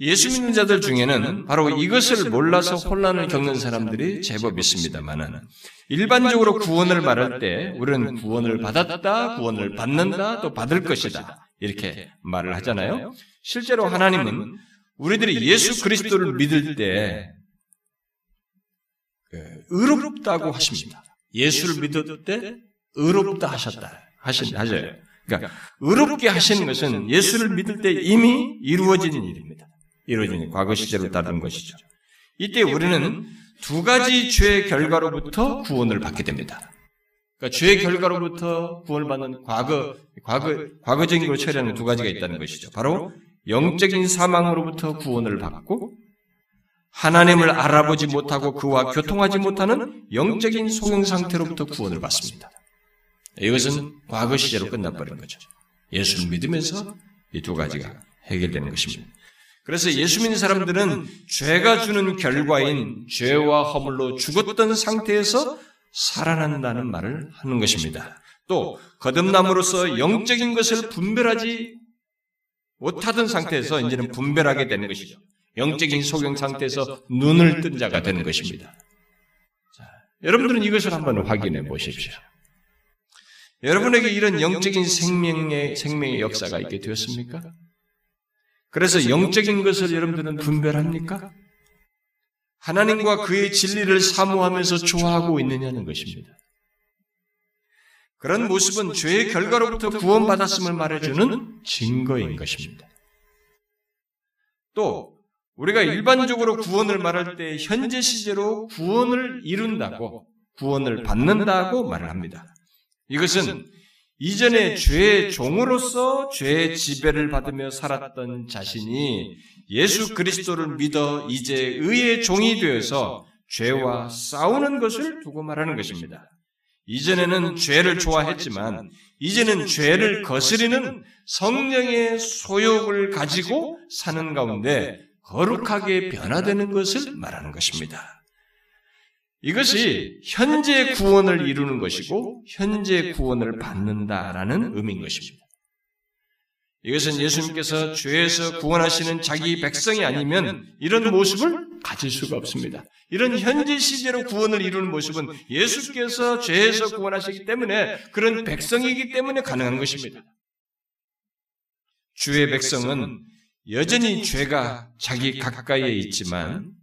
예수 믿는 자들 중에는 바로 이것을 몰라서 혼란을 겪는 사람들이 제법 있습니다만은 일반적으로 구원을 말할 때 우리는 구원을 받았다, 구원을 받는다, 또 받을 것이다. 이렇게 말을 하잖아요. 실제로 하나님은 우리들이 예수 그리스도를 믿을 때그 의롭다고 하십니다. 예수를 믿을 때 의롭다 하셨다. 하신, 하셔요. 그러니까 의롭게 하시는 것은 예수를 믿을 때 이미 이루어진 일입니다. 이루어진 과거 시제로 다룬 것이죠. 이때 우리는 두 가지 죄의 결과로부터 구원을 받게 됩니다. 그러니까 죄의 결과로부터 구원을 받는 과거, 과거, 과거적인 걸 처리하는 두 가지가 있다는 것이죠. 바로 영적인 사망으로부터 구원을 받고 하나님을 알아보지 못하고 그와 교통하지 못하는 영적인 소경 상태로부터 구원을 받습니다. 이것은 과거 시제로 끝나버린 거죠. 예수를 믿으면서 이 두 가지가 해결되는 것입니다. 그래서 예수 믿는 사람들은 죄가 주는 결과인 죄와 허물로 죽었던 상태에서 살아난다는 말을 하는 것입니다. 또 거듭남으로써 영적인 것을 분별하지 못하던 상태에서 이제는 분별하게 되는 것이죠. 영적인 소경 상태에서 눈을 뜬 자가 되는 것입니다. 자, 여러분들은 이것을 한번 확인해 보십시오. 여러분에게 이런 영적인 생명의 생명의 역사가 있게 되었습니까? 그래서 영적인 것을 여러분들은 분별합니까? 하나님과 그의 진리를 사모하면서 좋아하고 있느냐는 것입니다. 그런 모습은 죄의 결과로부터 구원받았음을 말해주는 증거인 것입니다. 또 우리가 일반적으로 구원을 말할 때 현재 시제로 구원을 이룬다고 구원을 받는다고 말을 합니다. 이것은 이전에 죄의 종으로서 죄의 지배를 받으며 살았던 자신이 예수 그리스도를 믿어 이제 의의 종이 되어서 죄와 싸우는 것을 두고 말하는 것입니다. 이전에는 죄를 좋아했지만 이제는 죄를 거스리는 성령의 소욕을 가지고 사는 가운데 거룩하게 변화되는 것을 말하는 것입니다. 이것이 현재 구원을 이루는 것이고 현재 구원을 받는다라는 의미인 것입니다. 이것은 예수님께서 죄에서 구원하시는 자기 백성이 아니면 이런 모습을 가질 수가 없습니다. 이런 현재 시제로 구원을 이루는 모습은 예수께서 죄에서 구원하시기 때문에 그런 백성이기 때문에 가능한 것입니다. 주의 백성은 여전히 죄가 자기 가까이에 있지만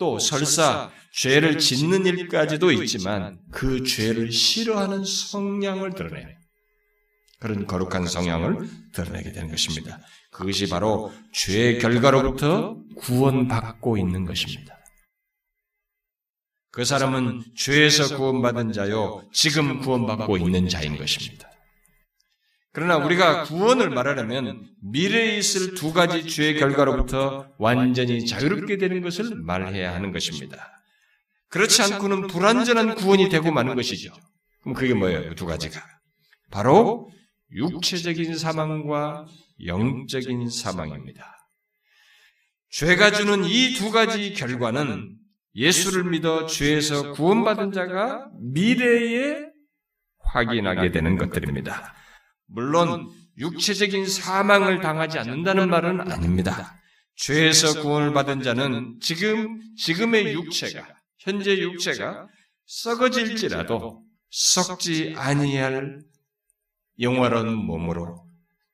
또 설사 죄를 짓는 일까지도 있지만 그 죄를 싫어하는 성향을 드러내요. 그런 거룩한 성향을 드러내게 되는 것입니다. 그것이 바로 죄의 결과로부터 구원받고 있는 것입니다. 그 사람은 죄에서 구원받은 자요, 지금 구원받고 있는 자인 것입니다. 그러나 우리가 구원을 말하려면 미래에 있을 두 가지 죄의 결과로부터 완전히 자유롭게 되는 것을 말해야 하는 것입니다. 그렇지 않고는 불완전한 구원이 되고 마는 것이죠. 그럼 그게 뭐예요? 두 가지가. 바로 육체적인 사망과 영적인 사망입니다. 죄가 주는 이 두 가지 결과는 예수를 믿어 죄에서 구원받은 자가 미래에 확인하게 되는 것들입니다. 물론 육체적인 사망을 당하지 않는다는 말은 아닙니다. 죄에서 구원을 받은 자는 지금 지금의 육체가 현재 육체가 썩어질지라도 썩지 아니할 영원한 몸으로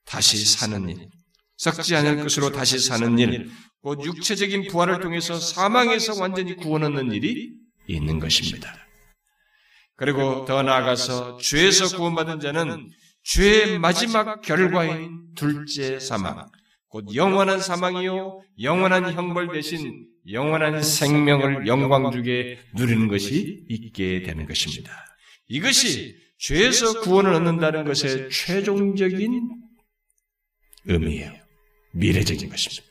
다시 사는 일, 썩지 않을 것으로 다시 사는 일, 곧 육체적인 부활을 통해서 사망에서 완전히 구원 얻는 일이 있는 것입니다. 그리고 더 나아가서 죄에서 구원받은 자는 죄의 마지막 결과인 둘째 사망, 곧 영원한 사망이요, 영원한 형벌 대신 영원한 생명을 영광 주게 누리는 것이 있게 되는 것입니다. 이것이 죄에서 구원을 얻는다는 것의 최종적인 의미예요. 미래적인 것입니다.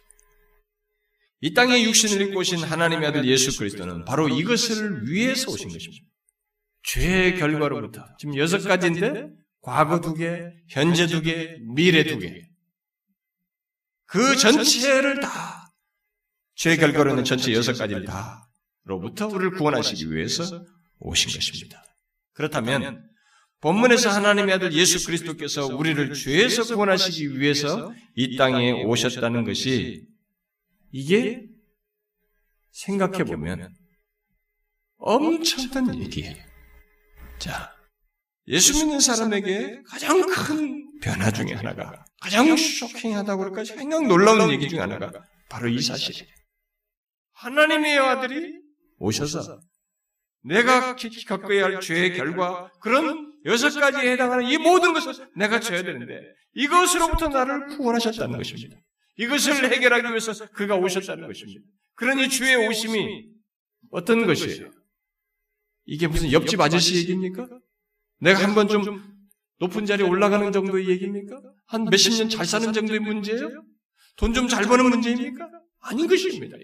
이 땅에 육신을 입고 오신 하나님의 아들 예수 그리스도는 바로 이것을 위해서 오신 것입니다. 죄의 결과로부터 지금 여섯 가지인데 과거 두 개, 현재 두 개, 미래 두 개. 그 전체를 다, 죄 결과로는 전체 여섯 가지를 다로부터 우리를 구원하시기 위해서 오신 것입니다. 그렇다면, 본문에서 하나님의 아들 예수 그리스도께서 우리를 죄에서 구원하시기 위해서 이 땅에 오셨다는 것이 이게 생각해 보면 엄청난 얘기예요. 자, 예수 믿는 사람에게 가장 큰 변화 중에 하나가 가장 쇼킹하다고 그럴까 생각 놀라운 얘기 중에 하나가 바로 이 사실이에요. 하나님의 아들이 오셔서 내가 겪어야 할 죄의 결과 그런 여섯 가지에 해당하는 이 모든 것을 내가 져야 되는데 이것으로부터 나를 구원하셨다는 것입니다. 이것을 해결하기 위해서 그가 오셨다는 것입니다. 그러니 주의 오심이 어떤 것이에요? 이게 무슨 옆집 아저씨 얘기입니까? 내가 한 번 좀 높은 자리에 올라가는 정도의 얘기입니까? 한 몇십 년 잘 사는 정도의 문제예요? 돈 좀 잘 버는 문제입니까? 아닌 것입니다.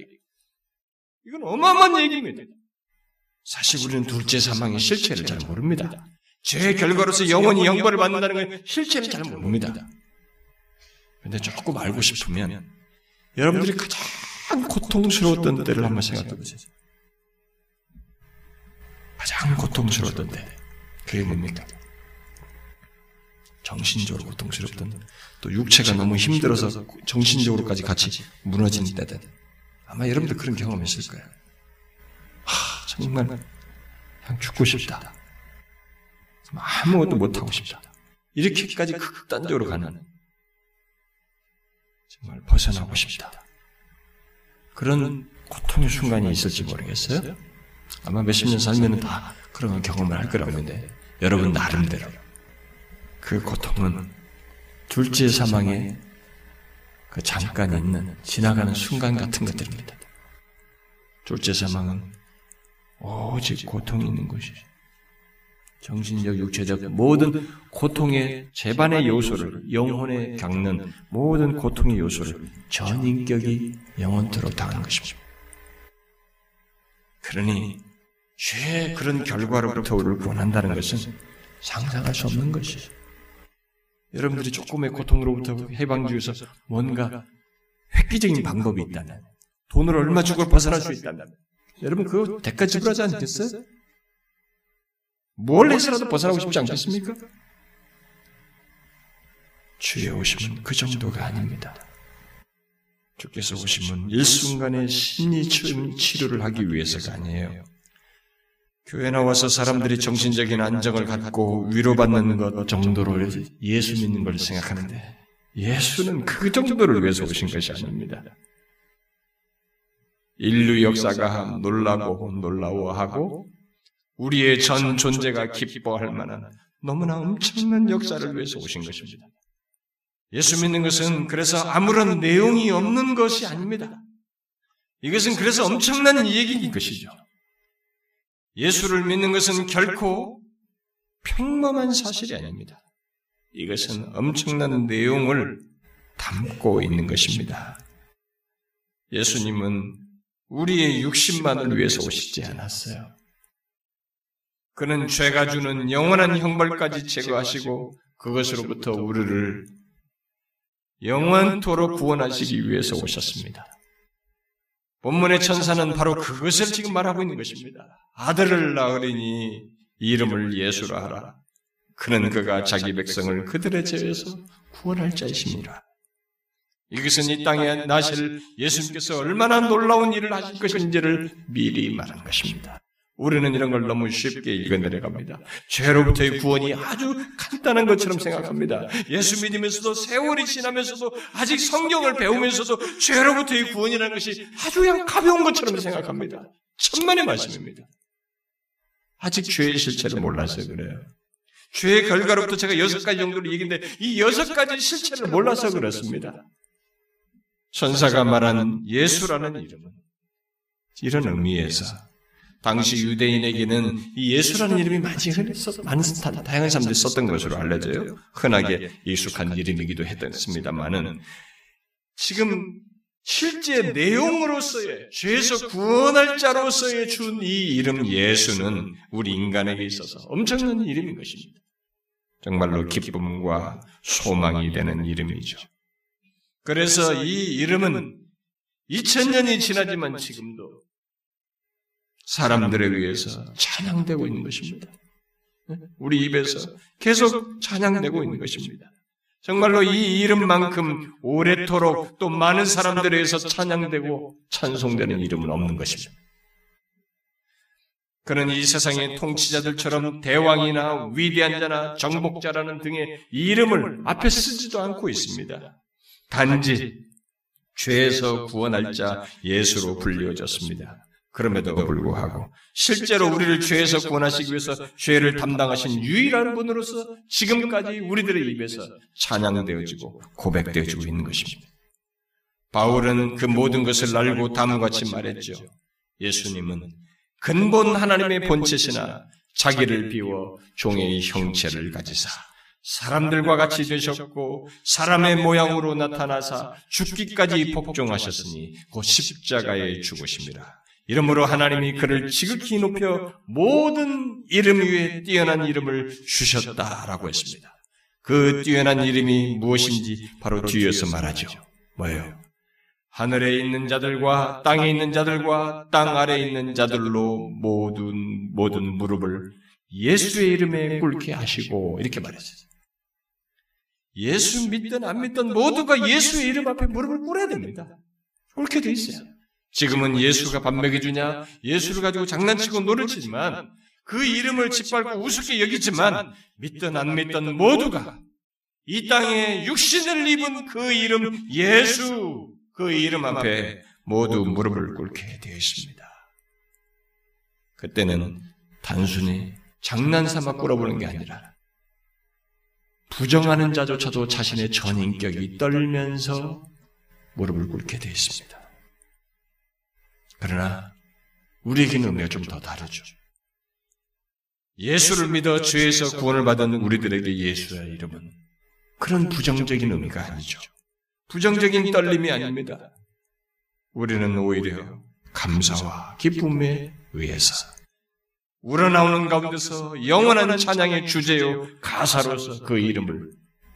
이건 어마어마한 얘기입니다. 사실 우리는 둘째 사망의 실체를 잘 모릅니다. 죄의 결과로서 영원히 영벌을 받는다는 건 실체를 잘 모릅니다. 근데 조금 알고 싶으면 여러분들이 가장 고통스러웠던 때를 한번 생각해 보세요. 가장 고통스러웠던 때. 그게 뭡니까? 정신적으로 고통스럽던 또 육체가 너무 힘들어서 정신적으로까지 같이 무너진 때든 아마 여러분들 그런 경험했을 거예요. 하, 정말 그냥 죽고 싶다. 아무것도 못하고 싶다. 이렇게까지 극단적으로 가는 정말 벗어나고 싶다. 그런 고통의 순간이 있을지 모르겠어요. 아마 몇십 년 살면 다 그런 경험을 할 거라고 하는데 여러분 나름대로 그 고통은 둘째 사망에 그 잠깐 있는 지나가는 순간 같은 것들입니다. 둘째 사망은 오직 고통이 있는 것이죠. 정신적, 육체적 모든 고통의 재반의 요소를 영혼에 겪는 모든 고통의 요소를 전 인격이 영원토록 당한 것입니다. 그러니 죄의 그런 결과로부터 우리를 구원한다는 것은 상상할 수 없는 것이죠. 여러분들이 조금의 고통으로부터 해방주기 위해서 뭔가 획기적인 방법이 있다면, 돈을 얼마 주고 벗어날 수 있다면, 여러분 그 대가 지불하지 않겠어요? 뭘 해서라도 벗어나고 싶지 않겠습니까? 주의 오심은 그 정도가 아닙니다. 주께서 오심은 일순간의 심리 치료를 하기 위해서가 아니에요. 교회 나와서 사람들이 정신적인 안정을 갖고 위로받는 것 정도로 예수 믿는 걸 생각하는데 예수는 그 정도를 위해서 오신 것이 아닙니다. 인류 역사가 놀라고 놀라워하고 우리의 전 존재가 기뻐할 만한 너무나 엄청난 역사를 위해서 오신 것입니다. 예수 믿는 것은 그래서 아무런 내용이 없는 것이 아닙니다. 이것은 그래서 엄청난 얘기인 것이죠. 예수를 믿는 것은 결코 평범한 사실이 아닙니다. 이것은 엄청난 내용을 담고 있는 것입니다. 예수님은 우리의 육신만을 위해서 오시지 않았어요. 그는 죄가 주는 영원한 형벌까지 제거하시고 그것으로부터 우리를 영원토록 구원하시기 위해서 오셨습니다. 본문의 천사는 바로 그것을 지금 말하고 있는 것입니다. 아들을 낳으리니 이름을 예수로 하라. 그는 그가 자기 백성을 그들의 죄에서 구원할 자이십니다. 이것은 이 땅에 나실 예수님께서 얼마나 놀라운 일을 하실 것인지를 미리 말한 것입니다. 우리는 이런 걸 너무 쉽게 읽어내려갑니다. 죄로부터의 구원이 아주 간단한 것처럼 생각합니다. 예수 믿으면서도 세월이 지나면서도 아직 성경을 배우면서도 죄로부터의 구원이라는 것이 아주 그냥 가벼운 것처럼 생각합니다. 천만의 말씀입니다. 아직 죄의 실체를 몰라서 그래요. 죄의 결과로부터 제가 여섯 가지 정도로 얘기인데 이 여섯 가지 실체를 몰라서 그렇습니다. 천사가 말한 예수라는 이름은 이런 의미에서 당시 유대인에게는 이 예수라는 이름이 많이 많은 다양한 사람들이 썼던 것으로 알려져요. 흔하게 익숙한 이름이기도 했습니다만은 지금 실제 내용으로서의 죄에서 구원할 자로서의 준 이 이름 예수는 우리 인간에게 있어서 엄청난 이름인 것입니다. 정말로 기쁨과 소망이 되는 이름이죠. 그래서 이 이름은 2000년이 지나지만 지금도 사람들에 의해서 찬양되고 있는 것입니다. 우리 입에서 계속 찬양되고 있는 것입니다. 정말로 이 이름만큼 오래도록 또 많은 사람들에 의해서 찬양되고 찬송되는 이름은 없는 것입니다. 그는 이 세상의 통치자들처럼 대왕이나 위대한 자나 정복자라는 등의 이름을 앞에 쓰지도 않고 있습니다. 단지 죄에서 구원할 자 예수로 불리워졌습니다. 그럼에도 불구하고 실제로 우리를 죄에서 구원하시기 위해서 죄를 담당하신 유일한 분으로서 지금까지 우리들의 입에서 찬양되어지고 고백되어지고 있는 것입니다. 바울은 그 모든 것을 알고 다음과 같이 말했죠. 예수님은 근본 하나님의 본체시나 자기를 비워 종의 형체를 가지사 사람들과 같이 되셨고 사람의 모양으로 나타나사 죽기까지 복종하셨으니 곧 십자가에 죽으십니다. 이름으로 하나님이 그를 지극히 높여 모든 이름 위에 뛰어난 이름을 주셨다라고 했습니다. 그 뛰어난 이름이 무엇인지 바로 뒤에서 말하죠. 뭐예요? 하늘에 있는 자들과 땅에 있는 자들과 땅 아래에 있는 자들로 모든 모든 무릎을 예수의 이름에 꿇게 하시고 이렇게 말했어요. 예수 믿든 안 믿든 모두가 예수의 이름 앞에 무릎을 꿇어야 됩니다. 꿇게 돼 있어요. 지금은 예수가 밥 먹여주냐, 예수를 가지고 장난치고 농을 치지만 그 이름을 짓밟고 우습게 여기지만 믿든 안 믿든 모두가 이 땅에 육신을 입은 그 이름 예수 그 이름 앞에 모두 무릎을 꿇게 되어 있습니다. 그때는 단순히 장난삼아 꿇어보는 게 아니라 부정하는 자조차도 자신의 전인격이 떨면서 무릎을 꿇게 되어 있습니다. 그러나 우리에게는 은혜가 좀 더 다르죠. 예수를 믿어 죄에서 구원을 받은 우리들에게 예수의 이름은 그런 부정적인 의미가 아니죠. 부정적인 떨림이 아닙니다. 우리는 오히려 감사와 기쁨에 의해서 우러나오는 가운데서 영원한 찬양의 주제요 가사로서 그 이름을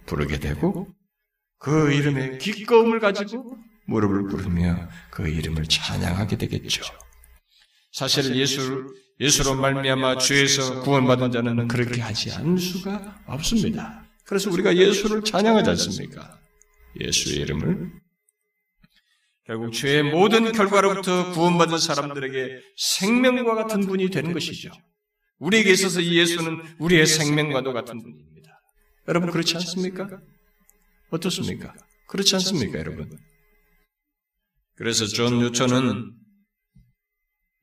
부르게 되고 그 이름의 기꺼움을 가지고 무릎을 꿇으며 그 이름을 찬양하게 되겠죠. 사실 예수 예수로 말미암아 죄에서 구원받은 자는 그렇게 하지 않을 수가 없습니다. 그래서 우리가 예수를 찬양하지 않습니까? 예수의 이름을 결국 죄의 모든 결과로부터 구원받은 사람들에게 생명과 같은 분이 되는 것이죠. 우리에게 있어서 이 예수는 우리의 생명과도 같은 분입니다. 여러분 그렇지 않습니까? 어떻습니까? 그렇지 않습니까, 여러분? 그래서 존 뉴턴은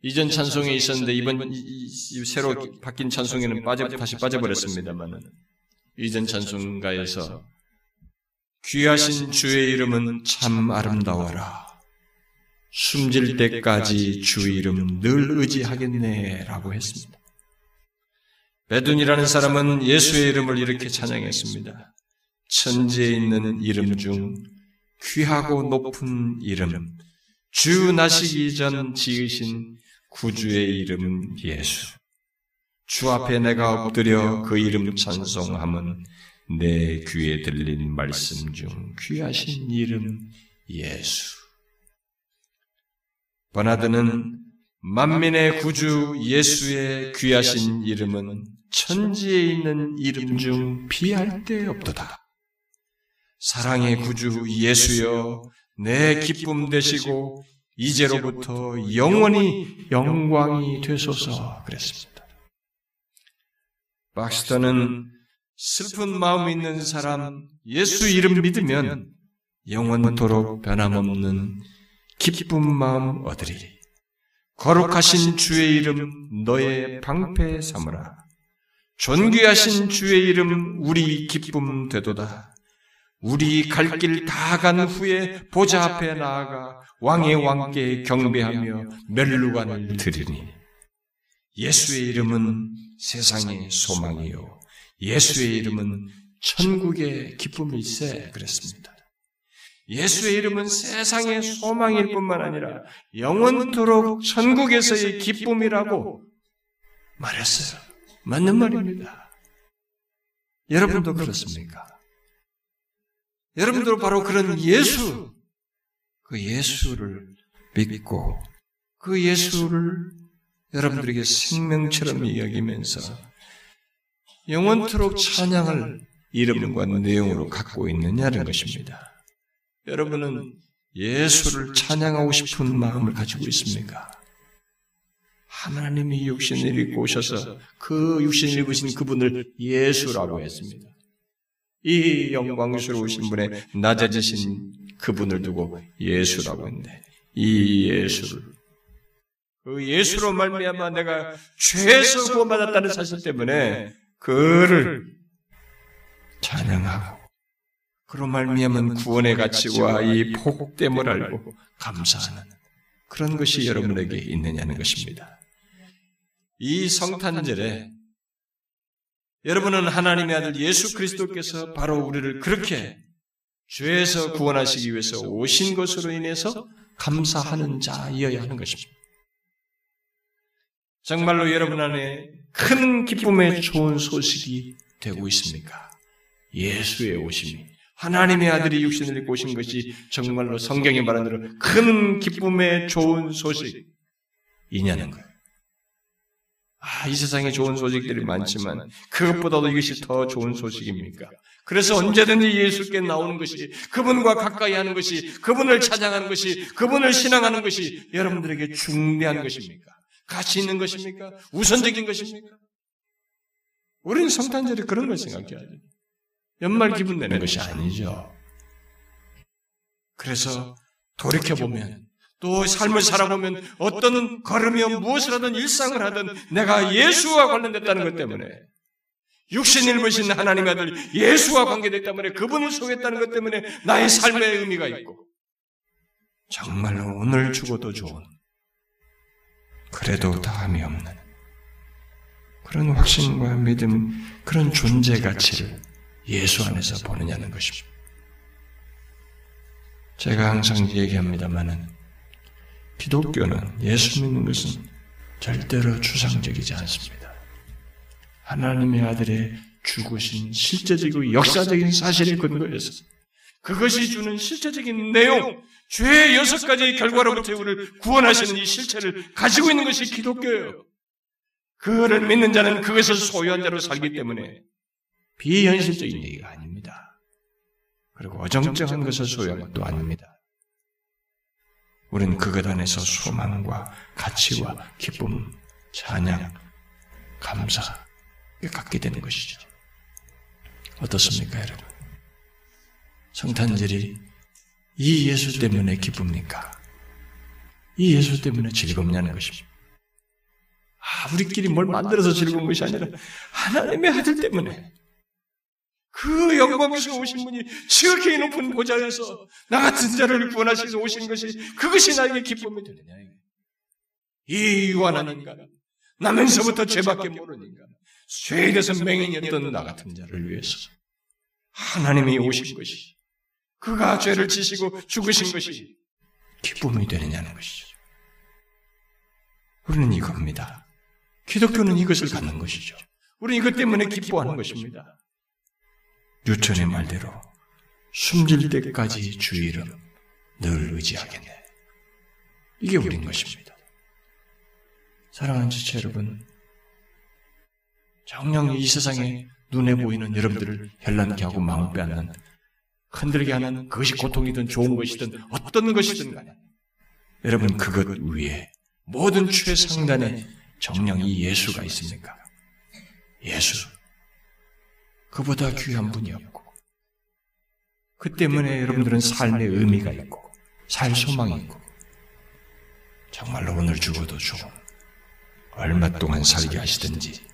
이전 찬송에 있었는데 이번 이, 이, 새로 바뀐 찬송에는 빠져 다시 빠져버렸습니다만은 이전 찬송가에서 귀하신 주의 이름은 참 아름다워라. 숨질 때까지 주 이름 늘 의지하겠네라고 했습니다. 베둔이라는 사람은 예수의 이름을 이렇게 찬양했습니다. 천지에 있는 이름 중 귀하고 높은 이름, 주 나시기 전 지으신 구주의 이름 예수. 주 앞에 내가 엎드려 그 이름 찬송함은 내 귀에 들린 말씀 중 귀하신 이름 예수. 버나드는 만민의 구주 예수의 귀하신 이름은 천지에 있는 이름 중 비할 데 없도다. 사랑의 구주 예수여 내 기쁨 되시고 이제로부터 영원히 영광이 되소서 그랬습니다. 박스터는 슬픈 마음 있는 사람 예수 이름 믿으면 영원토록 변함없는 기쁜 마음 얻으리. 거룩하신 주의 이름 너의 방패 삼으라. 존귀하신 주의 이름 우리 기쁨 되도다. 우리 갈 길 다 간 후에 보좌 앞에 나아가 왕의 왕께 경배하며 멸루관을 드리니 예수의 이름은 세상의 소망이요 예수의 이름은 천국의 기쁨일세 그랬습니다. 예수의 이름은 세상의 소망일 뿐만 아니라 영원토록 천국에서의 기쁨이라고 말했어요. 맞는 말입니다. 여러분도 그렇습니까? 여러분도 바로 그런 예수, 그 예수를 믿고 그 예수를 여러분들에게 생명처럼 이야기면서 영원토록 찬양을 이름과 내용으로 갖고 있느냐는 것입니다. 여러분은 예수를 찬양하고 싶은 마음을 가지고 있습니까? 하나님이 육신을 입고 오셔서 그 육신을 입으신 그분을 예수라고 했습니다. 이 영광스러우신 분의 낮아지신 그분을 두고 예수라고 했는데 이 예수를 그 예수로 말미암아 내가 죄에서 구원받았다는 사실 때문에 그를 찬양하고 그로 말미암은 구원의 가치와 이 복됨을 알고 감사하는 그런 것이 여러분에게 있느냐는 것입니다. 이 성탄절에 여러분은 하나님의 아들 예수 그리스도께서 바로 우리를 그렇게 죄에서 구원하시기 위해서 오신 것으로 인해서 감사하는 자이어야 하는 것입니다. 정말로 여러분 안에 큰 기쁨의 좋은 소식이 되고 있습니까? 예수의 오심이 하나님의 아들이 육신을 입고 오신 것이 정말로 성경이 말하는 대로 큰 기쁨의 좋은 소식이냐는 거예요. 아, 이 세상에 좋은 소식들이 많지만 그것보다도 이것이 더 좋은 소식입니까? 그래서 언제든지 예수께 나오는 것이 그분과 가까이 하는 것이 그분을 찬양하는 것이 그분을 신앙하는 것이 여러분들에게 중대한 것입니까? 가치 있는 것입니까? 우선적인 것입니까? 우리는 성탄절에 그런 걸 생각해야 돼. 연말 기분 내는 것이 아니죠. 그래서 돌이켜보면 또 삶을 살아보면 어떤 걸으며 무엇을 하든 일상을 하든 내가 예수와 관련됐다는 것 때문에 육신을 보신 하나님 아들 예수와 관계됐기 때문에 그분을 소개했다는 것 때문에 나의 삶의 의미가 있고 정말로 오늘 죽어도 좋은 그래도 다함이 없는 그런 확신과 믿음, 그런 존재 가치를 예수 안에서 보느냐는 것입니다. 제가 항상 얘기합니다만은 기독교는 예수 믿는 것은 절대로 추상적이지 않습니다. 하나님의 아들의 죽으신 실제적이고 역사적인 사실에 근거해서 그것이 주는 실제적인 내용, 죄의 여섯 가지의 결과로부터 우리를 구원하시는 이 실체를 가지고 있는 것이 기독교예요. 그거를 믿는 자는 그것을 소유한 자로 살기 때문에 비현실적인 얘기가 아닙니다. 그리고 어정쩡한 것을 소유한 것도 아닙니다. 우리는 그것 안에서 소망과 가치와 기쁨, 찬양, 감사, 갖게 되는 것이죠. 어떻습니까, 여러분? 성탄절이 이 예수 때문에 기쁩니까? 이 예수 때문에 즐겁냐는 것입니다. 아, 우리끼리 뭘 만들어서 즐거운 것이 아니라 하나님의 아들 때문에 그 영광에서 오신 분이 지극히 높은 보좌에서 나 같은 자를 구원하시서 오신 것이 그것이 나에게 기쁨이 되느냐. 이 유한한 인간, 나면서부터 죄밖에 모르는 인간, 죄에 대해서 맹인이었던 나 같은 자를 위해서 하나님이 오신 것이 그가 죄를 지시고 죽으신 것이 기쁨이 되느냐는 것이죠. 우리는 이겁니다. 기독교는 이것을 갖는 것이죠. 우리는 이것 때문에 기뻐하는 것입니다. 뉴턴의 말대로 숨질 때까지 주 이름 늘 의지하겠네. 이게 우린 것입니다. 사랑하는 지체 여러분, 정녕 이 세상에 눈에 보이는 여러분들을 현란케 하고 마음 빼앗는 흔들게 하는 그것이 고통이든 좋은 것이든 어떤 것이든 간에 여러분 그것 위에 모든 최상단에 정령이 예수가 있습니까? 예수. 그보다 귀한 분이 없고 그 때문에 여러분들은 삶의 의미가 있고 살 소망이 있고 정말로 오늘 죽어도 좋은 얼마 동안 살게 하시든지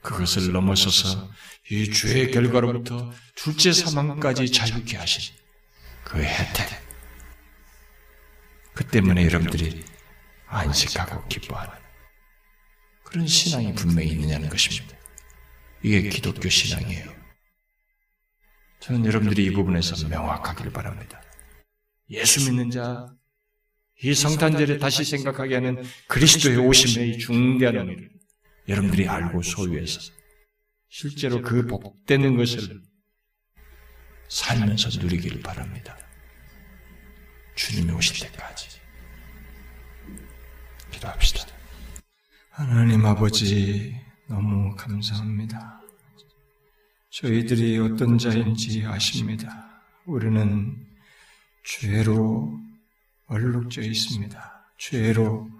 그것을 넘어서서 이 죄의 결과로부터 둘째 사망까지 자유케 하신 그 혜택. 그 때문에 여러분들이 안식하고 기뻐하는 그런 신앙이 분명히 있느냐는 것입니다. 이게 기독교 신앙이에요. 저는 여러분들이 이 부분에서 명확하기를 바랍니다. 예수 믿는 자, 이 성탄절에 다시 생각하게 하는 그리스도의 오심의 중대한 의미를 여러분들이 알고 소유해서 실제로 그 복되는 것을 살면서 누리기를 바랍니다. 주님이 오실 때까지. 기도합시다. 하나님 아버지, 너무 감사합니다. 저희들이 어떤 자인지 아십니다. 우리는 죄로 얼룩져 있습니다. 죄로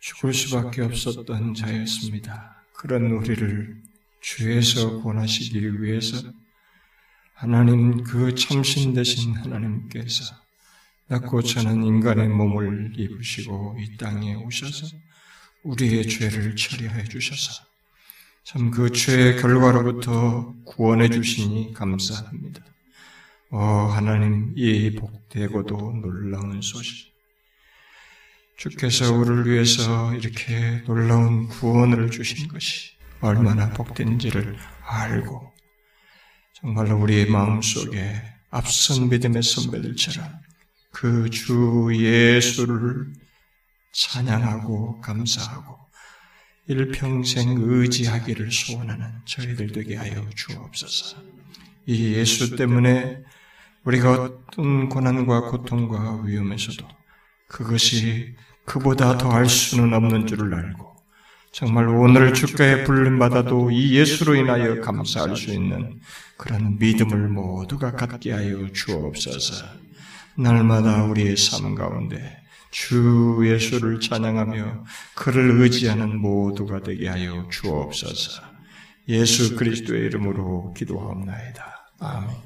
죽을 수밖에 없었던 자였습니다. 그런 우리를 죄에서 권하시기 위해서 하나님 그 참신 되신 하나님께서 낮고 저는 인간의 몸을 입으시고 이 땅에 오셔서 우리의 죄를 처리하여 주셔서 참 그 죄의 결과로부터 구원해 주시니 감사합니다. 어, 하나님, 이 복되고도 놀라운 소식. 주께서 우리를 위해서 이렇게 놀라운 구원을 주신 것이 얼마나 복된지를 알고 정말로 우리의 마음속에 앞선 믿음의 선배들처럼 그 주 예수를 찬양하고 감사하고 일평생 의지하기를 소원하는 저희들 되게 하여 주옵소서. 이 예수 때문에 우리가 어떤 고난과 고통과 위험에서도 그것이 그보다 더할 수는 없는 줄을 알고 정말 오늘 주가에 불림받아도 이 예수로 인하여 감사할 수 있는 그런 믿음을 모두가 갖게 하여 주옵소서. 날마다 우리의 삶 가운데 주 예수를 찬양하며 그를 의지하는 모두가 되게 하여 주옵소서. 예수 그리스도의 이름으로 기도하옵나이다. 아멘.